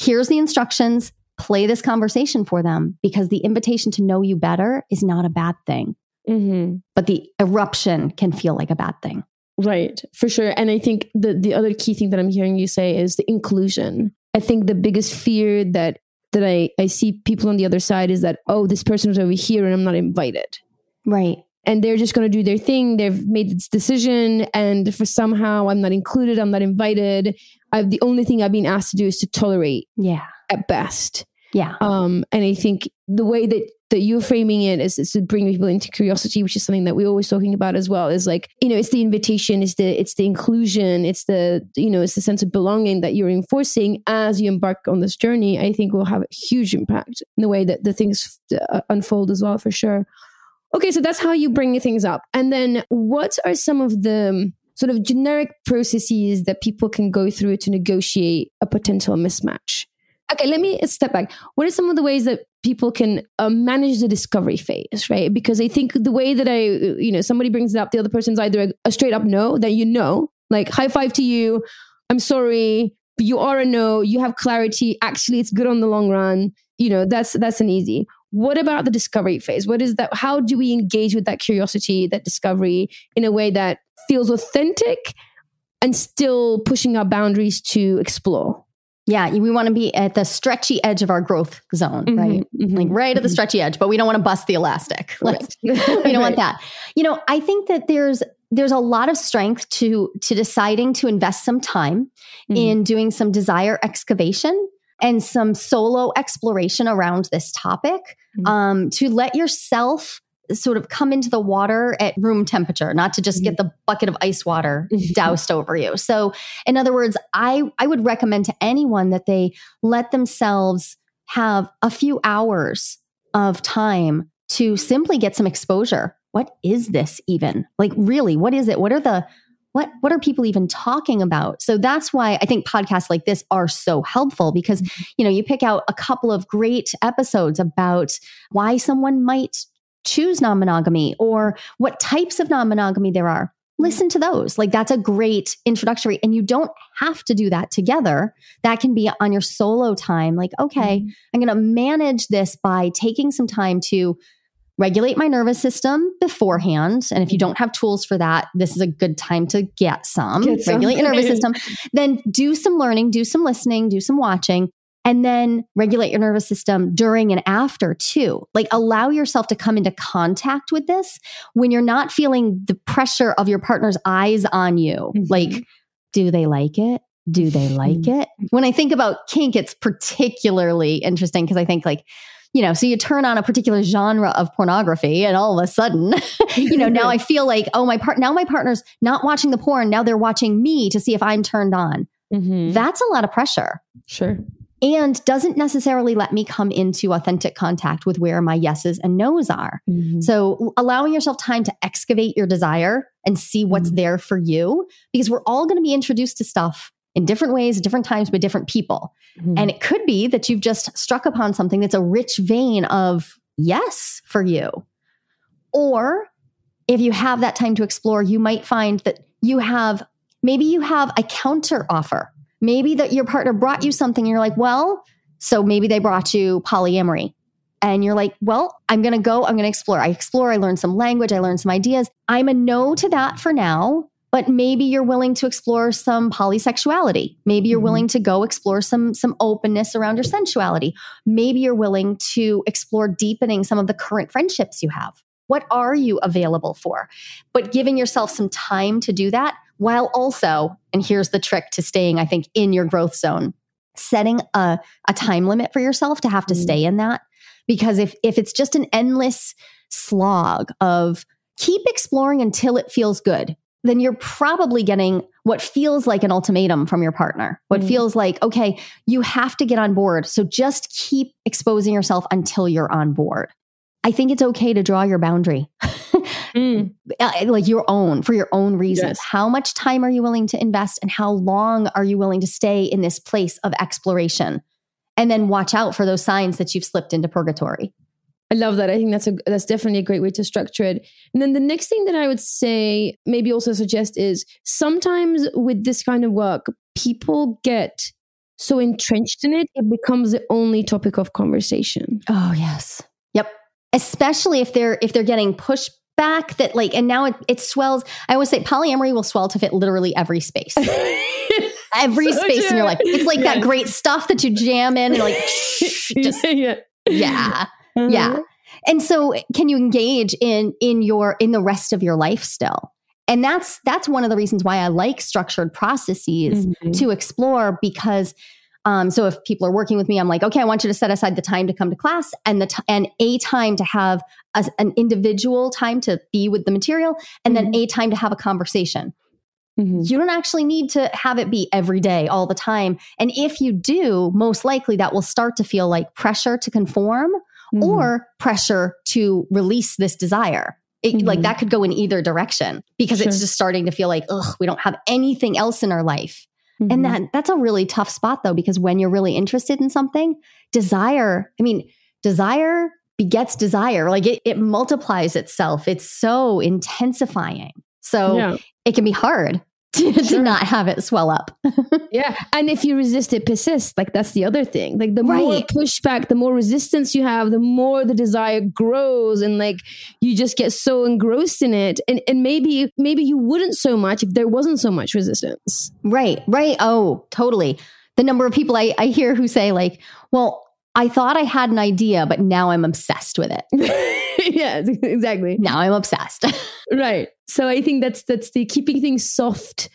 here's the instructions, play this conversation for them because the invitation to know you better is not a bad thing, Mhm. but the eruption can feel like a bad thing. Right, for sure. And I think the the other key thing that I'm hearing you say is the inclusion. I think the biggest fear that that I, I see people on the other side is that, oh, this person is over here and I'm not invited. Right. and they're just going to do their thing. They've made this decision, and for somehow I'm not included, I'm not invited. I've, the only thing I've been asked to do is to tolerate Yeah. at best. Yeah. Um, and I think the way that that you're framing it is, is to bring people into curiosity, which is something that we're always talking about as well. Is like you know, it's the invitation, it's the it's the inclusion, it's the you know, it's the sense of belonging that you're enforcing as you embark on this journey. I think will have a huge impact in the way that the things uh, unfold as well, for sure. Okay, so that's how you bring things up, and then what are some of the sort of generic processes that people can go through to negotiate a potential mismatch? Okay, let me step back. What are some of the ways that people can uh, manage the discovery phase, right? Because I think the way that I, you know, somebody brings it up, the other person's either a, a straight up no, that you know, like high five to you, I'm sorry, but you are a no, you have clarity. Actually, it's good on the long run. You know, that's that's an easy. What about the discovery phase? What is that? How do we engage with that curiosity, that discovery in a way that feels authentic and still pushing our boundaries to explore? Yeah, we want to be at the stretchy edge of our growth zone, Mhm, right? mhm, Like right at the mhm. stretchy edge, but we don't want to bust the elastic. Let's, we don't want that. You know, I think that there's there's a lot of strength to to deciding to invest some time Mhm. in doing some desire excavation and some solo exploration around this topic Mhm. um, to let yourself sort of come into the water at room temperature, not to just get the bucket of ice water Mhm. doused over you. So, in other words, I I would recommend to anyone that they let themselves have a few hours of time to simply get some exposure. What is this even? Like really, what is it? What are the what what are people even talking about? So that's why I think podcasts like this are so helpful because you know, you pick out a couple of great episodes about why someone might choose non-monogamy or what types of non-monogamy there are mm-hmm. listen to those. Like that's a great introductory and you don't have to do that together. That can be on your solo time like okay mm-hmm. i'm going to manage this by taking some time to regulate my nervous system beforehand and if you don't have tools for that this is a good time to get some. Get regulate your nervous system. Then do some learning do some listening do some watching and then regulate your nervous system during and after too. Like allow yourself to come into contact with this when you're not feeling the pressure of your partner's eyes on you. Mhm. Like, do they like it? Do they like it? When I think about kink, it's particularly interesting because I think like, you know, so you turn on a particular genre of pornography and all of a sudden, you know, now I feel like, oh, my part now my partner's not watching the porn. Now they're watching me to see if I'm turned on. Mhm. That's a lot of pressure Sure. And doesn't necessarily let me come into authentic contact with where my yeses and nos are. Mhm. So, allowing yourself time to excavate your desire and see what's Mhm. there for you, because we're all going to be introduced to stuff in different ways, different times, by different people. Mhm. And it could be that you've just struck upon something that's a rich vein of yes for you. Or if you have that time to explore, you might find that you have maybe you have a counter offer. Maybe that your partner brought you something and you're like, well, so maybe they brought you polyamory. And you're like, well, I'm going to go, I'm going to explore. I explore, I learn some language, I learn some ideas. I'm a no to that for now, but maybe you're willing to explore some polysexuality. Maybe you're Mhm. willing to go explore some some openness around your sensuality. Maybe you're willing to explore deepening some of the current friendships you have. What are you available for? But giving yourself some time to do that while also, and here's the trick to staying, I think, in your growth zone, setting a, a time limit for yourself to have to Mhm. stay in that. Because if if it's just an endless slog of keep exploring until it feels good, then you're probably getting what feels like an ultimatum from your partner. What Mm. feels like, okay, you have to get on board. So just keep exposing yourself until you're on board. I think it's okay to draw your boundary. Mm. Uh, like your own for your own reasons. Yes. How much time are you willing to invest and how long are you willing to stay in this place of exploration? And then watch out for those signs that you've slipped into purgatory. I love that. I think that's a that's definitely a great way to structure it. And then the next thing that I would say, maybe also suggest is sometimes with this kind of work, people get so entrenched in it, it becomes the only topic of conversation. Oh yes. Yep. Especially if they're if they're getting pushed back that like and now it, it swells. I always say polyamory will swell to fit literally every space. Every So space in your life. It's like that great stuff that you jam in and like just yeah. yeah. Uh-huh. Yeah. And so can you engage in in your in the rest of your life still? And that's that's one of the reasons why I like structured processes Mhm. to explore because um, so if people are working with me, I'm like, okay, I want you to set aside the time to come to class and the t- and a time to have a, an individual time to be with the material, and then a time to have a conversation. Mhm. You don't actually need to have it be every day, all the time. And if you do, most likely that will start to feel like pressure to conform Mhm. or pressure to release this desire. It, Like Mhm. that could go in either direction because it's just starting to feel like, ugh, we don't have anything else in our life. Mhm. And that that's a really tough spot though, because when you're really interested in something, desire, I mean, desire begets desire. Like it, it multiplies itself. It's so intensifying. So yeah. it can be hard to, to not have it swell up. Yeah. And if you resist, it persists. Like that's the other thing. Like the more Right. pushback, the more resistance you have, the more the desire grows. And like you just get so engrossed in it. And and maybe maybe you wouldn't so much if there wasn't so much resistance. Right, right. Oh, totally. The number of people I, I hear who say, like, well, I thought I had an idea, but now I'm obsessed with it. yes, exactly. Now I'm obsessed. Right. So I think that's that's the keeping things soft.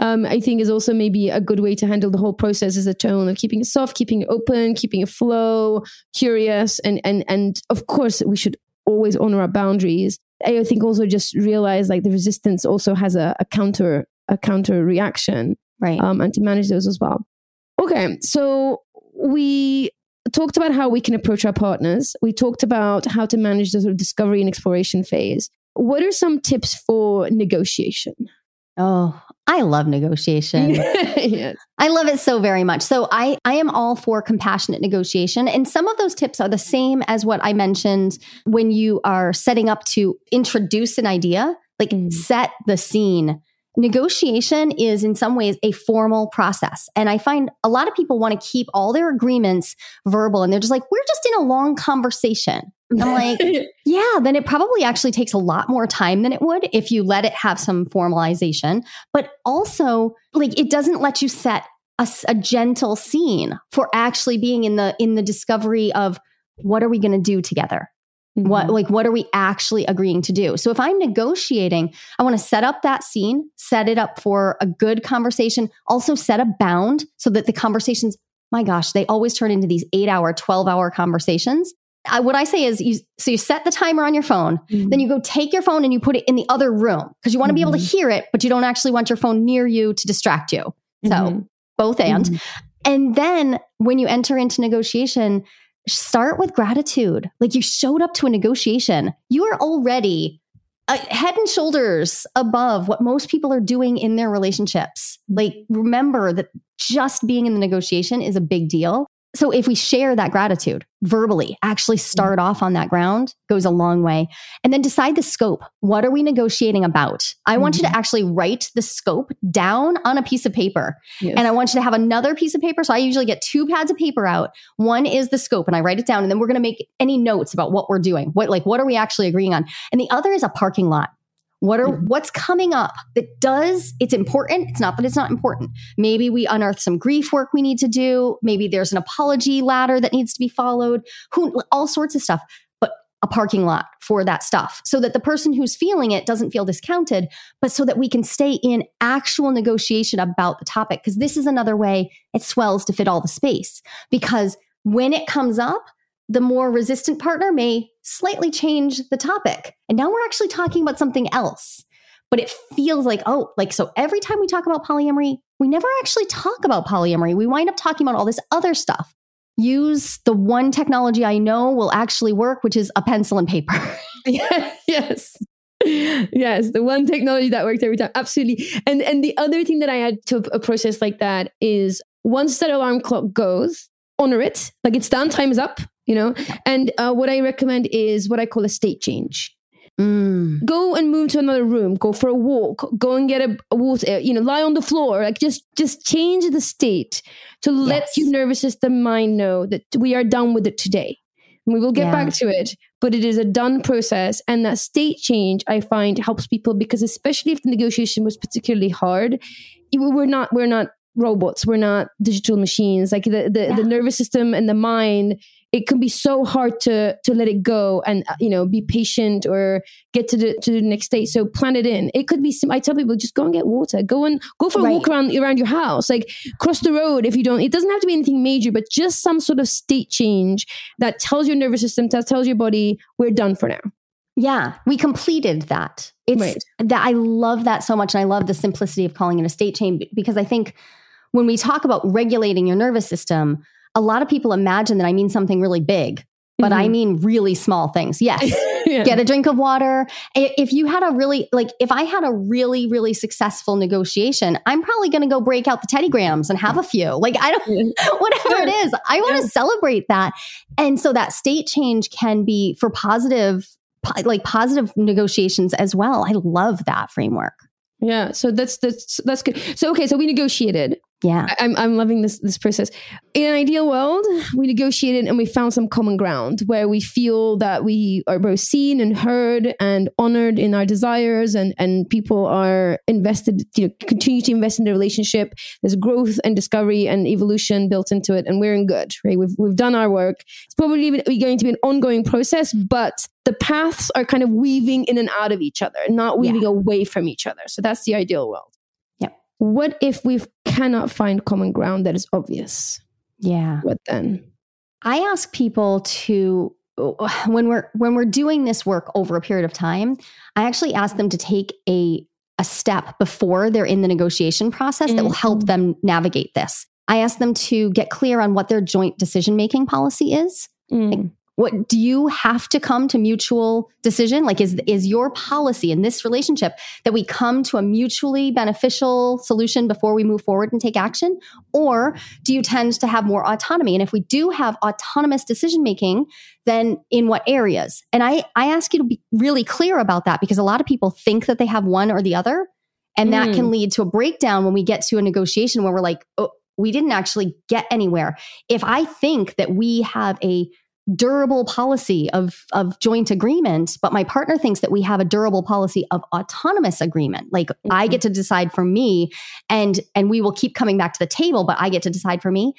Um, I think is also maybe a good way to handle the whole process is a tone of keeping it soft, keeping it open, keeping it flow, curious, and and and of course we should always honor our boundaries. I think also just realize like the resistance also has a, a counter a counter reaction, right. um, and to manage those as well. Okay, so we talked about how we can approach our partners. We talked about how to manage the sort of discovery and exploration phase. What are some tips for negotiation? oh, I love negotiation. yes. I love it so very much. So I, I am all for compassionate negotiation. And some of those tips are the same as what I mentioned when you are setting up to introduce an idea, like Mhm. set the scene. Negotiation is in some ways a formal process. And I find a lot of people want to keep all their agreements verbal and they're just like, we're just in a long conversation. I'm like, yeah, then it probably actually takes a lot more time than it would if you let it have some formalization. But also, like, it doesn't let you set a gentle scene for actually being in the in the discovery of what are we going to do together what Mm-hmm. like what are we actually agreeing to do so if i'm negotiating i want to set up that scene set it up for a good conversation also set a bound so that the conversations my gosh they always turn into these 8 hour 12 hour conversations I, what i say is you so you set the timer on your phone Mhm. then you go take your phone and you put it in the other room because you want to be able to Mhm. hear it but you don't actually want your phone near you to distract you so Mhm. both and Mhm. and then when you enter into negotiation, start with gratitude. Like you showed up to a negotiation, you are already uh, head and shoulders above what most people are doing in their relationships. Like remember that just being in the negotiation is a big deal. So if we share that gratitude verbally, actually mm-hmm. start off on that ground goes a long way. And then decide the scope. What are we negotiating about? I want you to mm-hmm. actually write the scope down on a piece of paper. Yes. And I want you to have another piece of paper. So I usually get two pads of paper out. One is the scope and I write it down and then we're going to make any notes about what we're doing. What like what are we actually agreeing on? And the other is a parking lot. What are Mhm. what's coming up that does it's important. It's not that it's not important. Maybe we unearth some grief work we need to do. Maybe there's an apology ladder that needs to be followed. Who all sorts of stuff. But a parking lot for that stuff so that the person who's feeling it doesn't feel discounted, but so that we can stay in actual negotiation about the topic. Because this is another way it swells to fit all the space. Because when it comes up, the more resistant partner may slightly change the topic. And now we're actually talking about something else. But it feels like, oh, like, so every time we talk about polyamory, we never actually talk about polyamory. We wind up talking about all this other stuff. Use the one technology I know will actually work, which is a pencil and paper. Yeah, yes. Yes, the one technology that works every time. Absolutely. And and the other thing that I add to a process like that is once that alarm clock goes, honor it. Like it's done, time is up, you know. And uh, what I recommend is what I call a state change. Mm. Go and move to another room. Go for a walk. Go and get a, a water. You know, lie on the floor. Like just just change the state to let Yes. your nervous system mind know that we are done with it today. We will get Yeah. back to it, but it is a done process. And that state change, I find, helps people because, especially if the negotiation was particularly hard, we're not we're not robots. We're not digital machines. Like the the, Yeah. the nervous system and the mind, it can be so hard to to let it go and uh, you know be patient or get to the to the next state. So plan it in. It could be. sim- I tell people just go and get water. Go and go for a Right. walk around around your house. Like cross the road if you don't. It doesn't have to be anything major, but just some sort of state change that tells your nervous system, that tells your body we're done for now. Yeah, we completed that. It's Right. that I love that so much. And I love the simplicity of calling it a state change because I think when we talk about regulating your nervous system, a lot of people imagine that I mean something really big, but I Mhm. mean really small things. Yes. Yeah. Get a drink of water. If you had a really, like, if I had a really, really successful negotiation, I'm probably going to go break out the Teddy Grahams and have a few. Like, I don't, whatever it is, I want to celebrate that. And so that state change can be for positive, po- like positive negotiations as well. I love that framework. Yeah, so that's that's that's good. So okay, so we negotiated. Yeah. I- I'm I'm loving this this process. In an ideal world, we negotiated and we found some common ground where we feel that we are both seen and heard and honored in our desires, and and people are invested, you know, continue to invest in the relationship. There's growth and discovery and evolution built into it, and we're in good. Right, we've we've done our work. It's probably going to be an ongoing process, but the paths are kind of weaving in and out of each other, not weaving away from each other. So that's the ideal world. What if we cannot find common ground that is obvious? Yeah. What then? I ask people to when we're when we're doing this work over a period of time, I actually ask them to take a a step before they're in the negotiation process that will help them navigate this. I ask them to get clear on what their joint decision making policy is. Mm. What do you have to come to mutual decision? Like is is your policy in this relationship that we come to a mutually beneficial solution before we move forward and take action? Or do you tend to have more autonomy? And if we do have autonomous decision making, then in what areas? And I I ask you to be really clear about that because a lot of people think that they have one or the other. And that Mm. can lead to a breakdown when we get to a negotiation where we're like, oh, we didn't actually get anywhere. If I think that we have a durable policy of of joint agreement but my partner thinks that we have a durable policy of autonomous agreement. Like i mm-hmm. get to decide for me and and we will keep coming back to the table but i get to decide for me.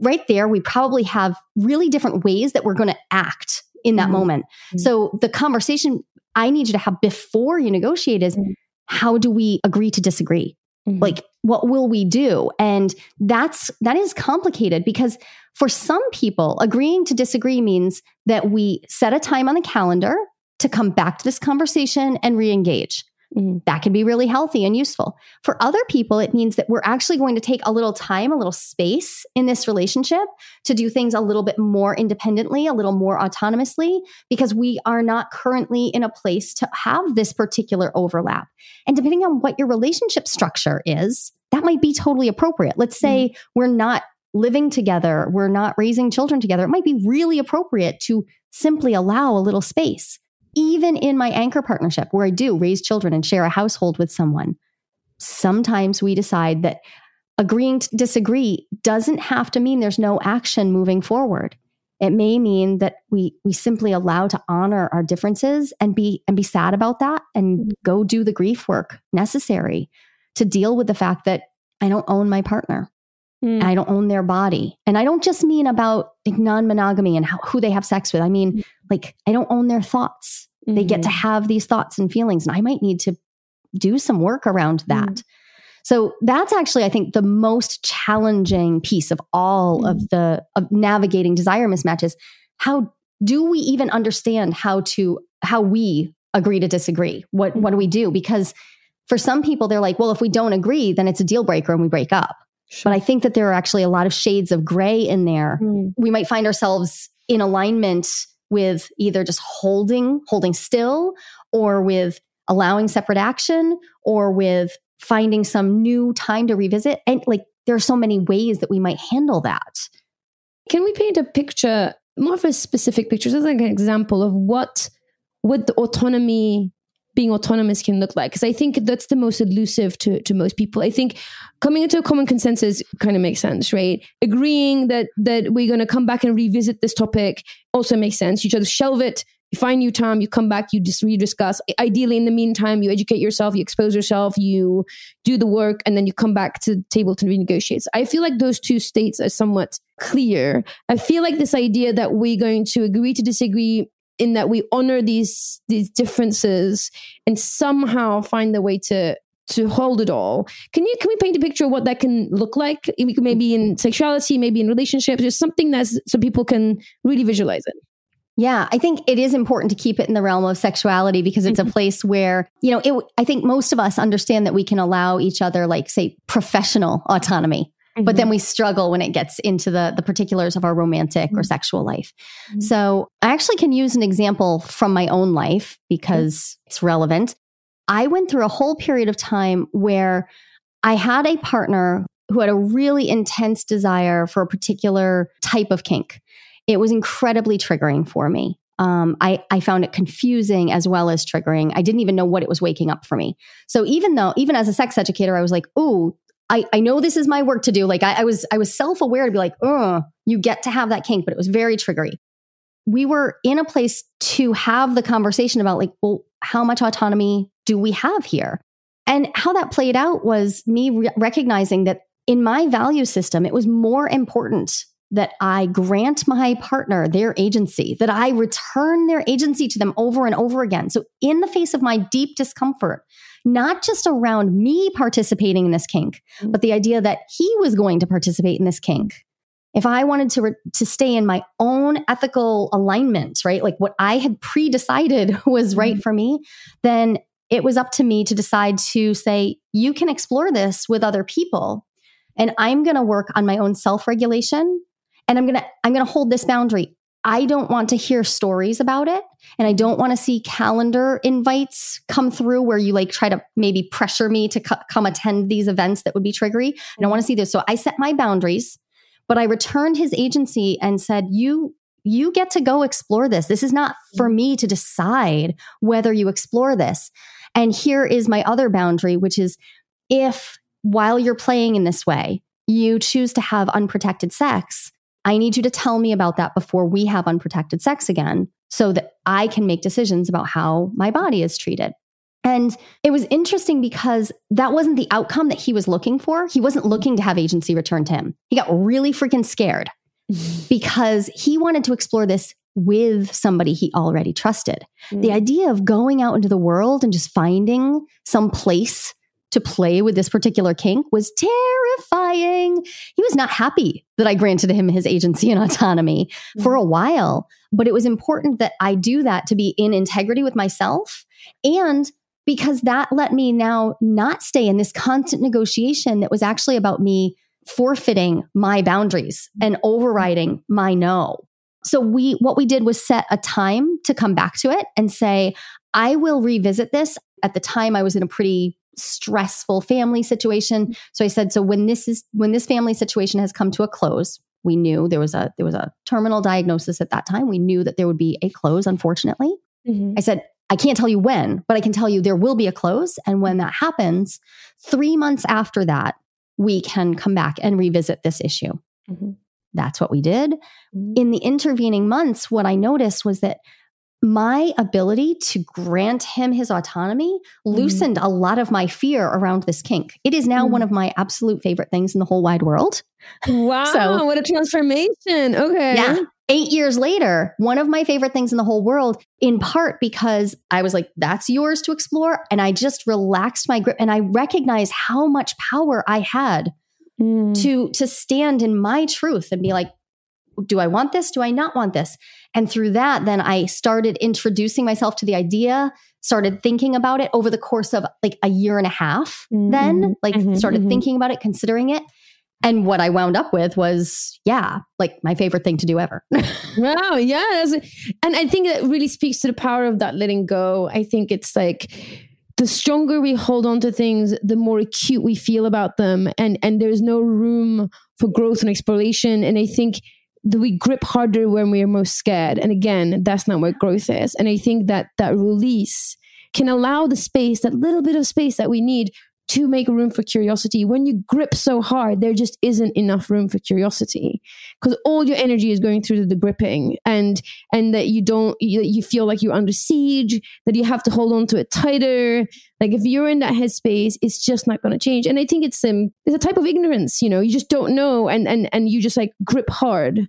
Right there we probably have really different ways that we're going to act in that Mhm. moment. Mm-hmm. So the conversation i need you to have before you negotiate is mm-hmm. how do we agree to disagree Mhm. like what will we do and that's that is complicated because for some people agreeing to disagree means that we set a time on the calendar to come back to this conversation and re-engage Mhm. that can be really healthy and useful for other people it means that we're actually going to take a little time a little space in this relationship to do things a little bit more independently a little more autonomously because we are not currently in a place to have this particular overlap and depending on what your relationship structure is, that might be totally appropriate. Let's say we're not living together, we're not raising children together. It might be really appropriate to simply allow a little space. Even in my anchor partnership, where I do raise children and share a household with someone, sometimes we decide that agreeing to disagree doesn't have to mean there's no action moving forward. It may mean that we we simply allow to honor our differences and be and be sad about that and mm-hmm. go do the grief work necessary to deal with the fact that I don't own my partner. Mm. I don't own their body. And I don't just mean about like non-monogamy and how, who they have sex with. I mean hmm. like I don't own their thoughts. They get to mm-hmm. have these thoughts and feelings and I might need to do some work around hmm. that. So that's actually, I think, the most challenging piece of all of hmm. the of navigating desire mismatches. How do we even understand how to how we agree to disagree? What what do we do? Because for some people, they're like, well, if we don't agree, then it's a deal breaker and we break up. But I think that there are actually a lot of shades of gray in there. Mm. We might find ourselves in alignment with either just holding holding still or with allowing separate action or with finding some new time to revisit and like there are so many ways that we might handle that Can we paint a picture, more of a specific picture, just like an example of what what the autonomy being autonomous can look like? Because I think that's the most elusive to, to most people. I think coming into a common consensus kind of makes sense, right? Agreeing that that we're going to come back and revisit this topic also makes sense. You just shelve it. you find new time, you come back, you just rediscuss. Ideally, in the meantime, you educate yourself, you expose yourself, you do the work, and then you come back to the table to renegotiate. So I feel like those two states are somewhat clear. I feel like this idea that we're going to agree to disagree in that we honor these these differences and somehow find a way to to hold it all. Can you can we paint a picture of what that can look like? Maybe in sexuality, maybe in relationships, just something that's so people can really visualize it. Yeah, I think it is important to keep it in the realm of sexuality because it's a mm-hmm. place where, you know, it, I think most of us understand that we can allow each other, like, say, professional autonomy. Mm-hmm. But then we struggle when it gets into the, the particulars of our romantic mm-hmm. or sexual life. Mm-hmm. So I actually can use an example from my own life because it's relevant. I went through a whole period of time where I had a partner who had a really intense desire for a particular type of kink. It was incredibly triggering for me. Um, I, I found it confusing as well as triggering. I didn't even know what it was waking up for me. So even though, even as a sex educator, I was like, "Ooh, I, I know this is my work to do." Like I, I was, I was self aware to be like, "Oh, you get to have that kink," but it was very triggery. We were in a place to have the conversation about like, well, how much autonomy do we have here? And how that played out was me re- recognizing that in my value system, it was more important that I grant my partner their agency, that I return their agency to them over and over again. So, in the face of my deep discomfort, not just around me participating in this kink, mm-hmm. but the idea that he was going to participate in this kink. If I wanted to, re- to stay in my own ethical alignment, right? Like what I had pre decided was right mm-hmm. for me, then it was up to me to decide to say, you can explore this with other people. And I'm going to work on my own self regulation and i'm going to i'm going to hold this boundary i don't want to hear stories about it and i don't want to see calendar invites come through where you like try to maybe pressure me to come attend these events that would be triggery. I don't want to see this so i set my boundaries but i returned his agency and said you you get to go explore this. This is not for me to decide whether you explore this. And here is my other boundary which is if while you're playing in this way you choose to have unprotected sex I need you to tell me about that before we have unprotected sex again so that I can make decisions about how my body is treated. And it was interesting because that wasn't the outcome that he was looking for. He wasn't looking to have agency returned to him. He got really freaking scared because he wanted to explore this with somebody he already trusted. Mm. The idea of going out into the world and just finding some place to play with this particular kink was terrifying. He was not happy that I granted him his agency and autonomy mm-hmm. for a while, but it was important that I do that to be in integrity with myself and because that let me now not stay in this constant negotiation that was actually about me forfeiting my boundaries and overriding my no. So we what we did was set a time to come back to it and say I will revisit this. At the time I was in a pretty stressful family situation. So I said, so when this is when this family situation has come to a close, we knew there was a there was a terminal diagnosis at that time. We knew that there would be a close, unfortunately. Mm-hmm. I said, I can't tell you when, but I can tell you there will be a close. And when that happens, three months after that, we can come back and revisit this issue. Mm-hmm. That's what we did. Mm-hmm. In the intervening months, what I noticed was that my ability to grant him his autonomy mm-hmm. loosened mm. a lot of my fear around this kink. It is now mm. one of my absolute favorite things in the whole wide world. Wow, so, what a transformation. Okay. Yeah. Eight years later, one of my favorite things in the whole world, in part because I was like, that's yours to explore. And I just relaxed my grip and I recognized how much power I had mm. to, to stand in my truth and be like, do I want this? Do I not want this? And through that, then I started introducing myself to the idea, started thinking about it over the course of like a year and a half. Mm-hmm. Then, like, mm-hmm, started mm-hmm. thinking about it, considering it. And what I wound up with was, yeah, like my favorite thing to do ever. wow. Yeah. And I think that really speaks to the power of that letting go. I think it's like, the stronger we hold on to things, the more acute we feel about them. And, and there's no room for growth and exploration. And I think we grip harder when we are most scared. And again that's not what growth is. And i think that that release can allow the space that little bit of space that we need to make room for curiosity. When you grip so hard, there just isn't enough room for curiosity because all your energy is going through the gripping and and that you don't you, you feel like you're under siege, that you have to hold on to it tighter. Like if you're in that headspace, it's just not going to change. And I think it's um it's a type of ignorance, you know, you just don't know and and and you just like grip hard.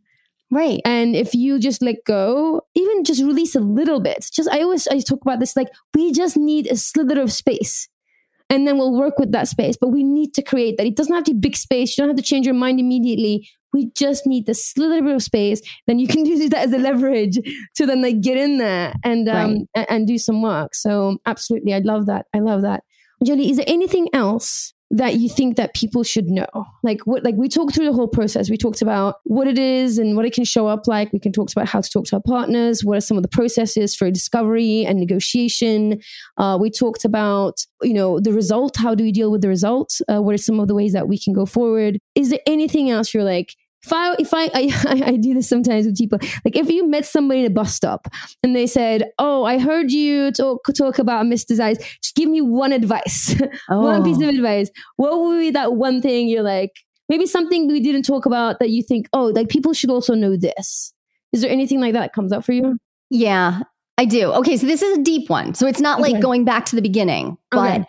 Right. And if you just let go, even just release a little bit, just I always I talk about this like we just need a slither of space and then we'll work with that space. But we need to create that. It doesn't have to be big space. You don't have to change your mind immediately. We just need the slither bit of space. Then you can use that as a leverage to then like get in there and um Right. and, and do some work. So absolutely, I love that. I love that. Joli, is there anything else that you think that people should know? Like what like we talked through the whole process. We talked about what it is and what it can show up like. We can talk about how to talk to our partners, what are some of the processes for discovery and negotiation. Uh, we talked about, you know, the result. How do we deal with the result? Uh, what are some of the ways that we can go forward? Is there anything else you're like, if I, if I, I, I do this sometimes with people, like if you met somebody at a bus stop and they said, "Oh, I heard you talk talk about Mixed Desires. Just give me one advice, one piece of Oh. advice. What would be that one thing you're like? Maybe something we didn't talk about that you think, oh, like people should also know this. Is there anything like that comes up for you? Yeah, I do. Okay, so this is a deep one. So it's not Okay. like going back to the beginning, but Okay.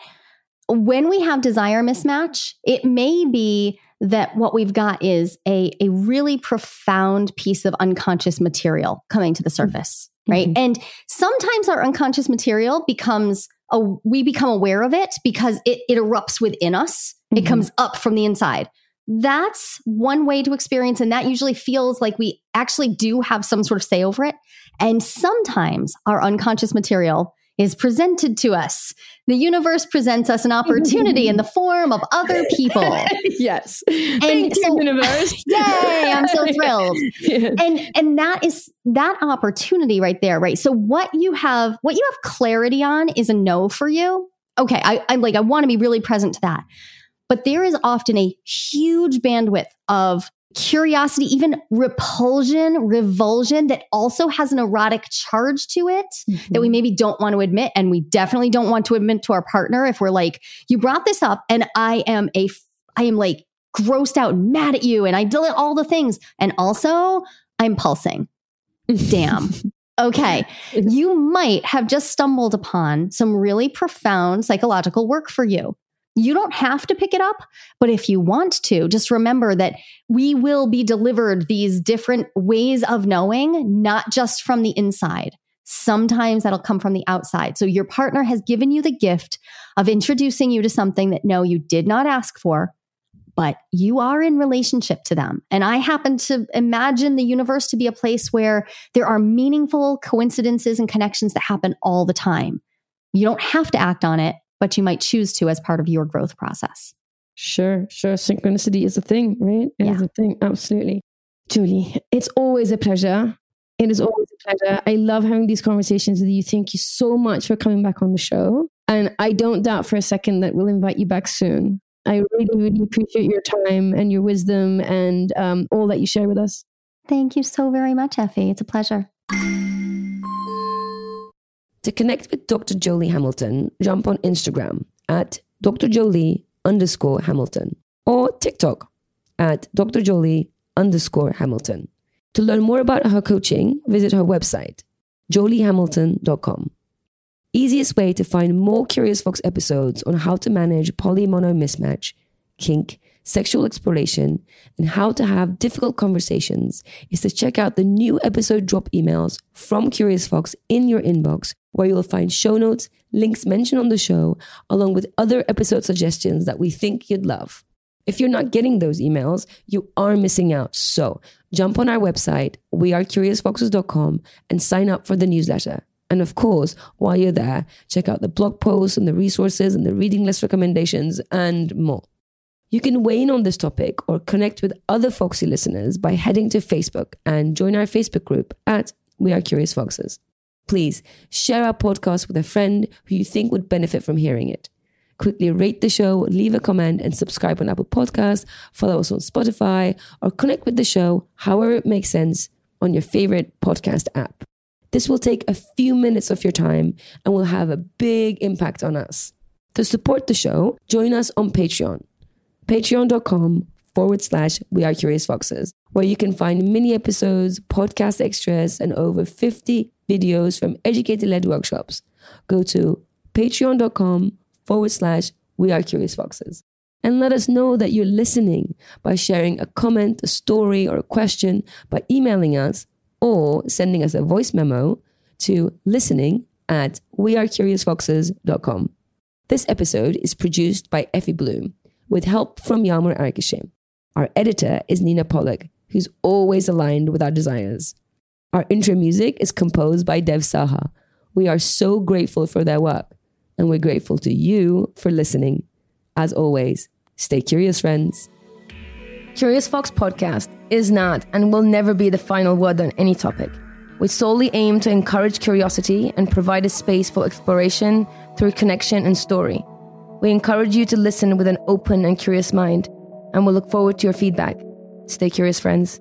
when we have desire mismatch, it may be that what we've got is a, a really profound piece of unconscious material coming to the surface, right? Mhm. And sometimes our unconscious material becomes a, we become aware of it because it, it erupts within us. It Mhm. comes up from the inside. That's one way to experience, and that usually feels like we actually do have some sort of say over it. And sometimes our unconscious material is presented to us. The universe presents us an opportunity in the form of other people. yes. Thank you, universe. Yay, I'm so thrilled. Yeah. And and that is that opportunity right there, right? So what you have what you have clarity on is a no for you. Okay, I, I like I want to be really present to that. But there is often a huge bandwidth of curiosity, even repulsion, revulsion that also has an erotic charge to it mm-hmm. that we maybe don't want to admit. And we definitely don't want to admit to our partner if we're like, you brought this up and I am a, I am like grossed out, mad at you, and I did all the things. And also, I'm pulsing. Damn. Okay. You might have just stumbled upon some really profound psychological work for you. You don't have to pick it up, but if you want to, just remember that we will be delivered these different ways of knowing, not just from the inside. Sometimes that'll come from the outside. So your partner has given you the gift of introducing you to something that no, you did not ask for, but you are in relationship to them. And I happen to imagine the universe to be a place where there are meaningful coincidences and connections that happen all the time. You don't have to act on it, but you might choose to as part of your growth process. Sure, sure. Synchronicity is a thing, right? It is Yeah. a thing. Absolutely. Joli, it's always a pleasure. It is always a pleasure. I love having these conversations with you. Thank you so much for coming back on the show. And I don't doubt for a second that we'll invite you back soon. I really, really appreciate your time and your wisdom and um, all that you share with us. Thank you so very much, Effy. It's a pleasure. To connect with Dr. Joli Hamilton, jump on Instagram at Dr. Joli underscore Hamilton or TikTok at Dr. Joli underscore Hamilton. To learn more about her coaching, visit her website, joliehamilton.com. Easiest way to find more Curious Fox episodes on how to manage polymono mismatch, kink, sexual exploration, and how to have difficult conversations is to check out the new episode drop emails from Curious Fox in your inbox, where you'll find show notes, links mentioned on the show, along with other episode suggestions that we think you'd love. If you're not getting those emails, you are missing out. So jump on our website, wearecuriousfoxes.com, and sign up for the newsletter. And of course, while you're there, check out the blog posts and the resources and the reading list recommendations and more. You can weigh in on this topic or connect with other Foxy listeners by heading to Facebook and join our Facebook group at We Are Curious Foxes. Please share our podcast with a friend who you think would benefit from hearing it. Quickly rate the show, leave a comment, and subscribe on Apple Podcasts, follow us on Spotify, or connect with the show however it makes sense on your favorite podcast app. This will take a few minutes of your time and will have a big impact on us. To support the show, join us on Patreon. Patreon.com forward slash We Are Curious Foxes, where you can find mini episodes, podcast extras, and over 50 videos from educator led workshops. Go to patreon.com forward slash We Are Curious Foxes. And let us know that you're listening by sharing a comment, a story, or a question by emailing us or sending us a voice memo to listening at wearecuriousfoxes.com. This episode is produced by Effy Blue with help from Yalmar Arkashim. Our editor is Nina Pollock, who's always aligned with our desires. Our intro music is composed by Dev Saha. We are so grateful for their work, and we're grateful to you for listening. As always, stay curious, friends. Curious Fox podcast is not and will never be the final word on any topic. We solely aim to encourage curiosity and provide a space for exploration through connection and story. We encourage you to listen with an open and curious mind, and we'll look forward to your feedback. Stay curious, friends.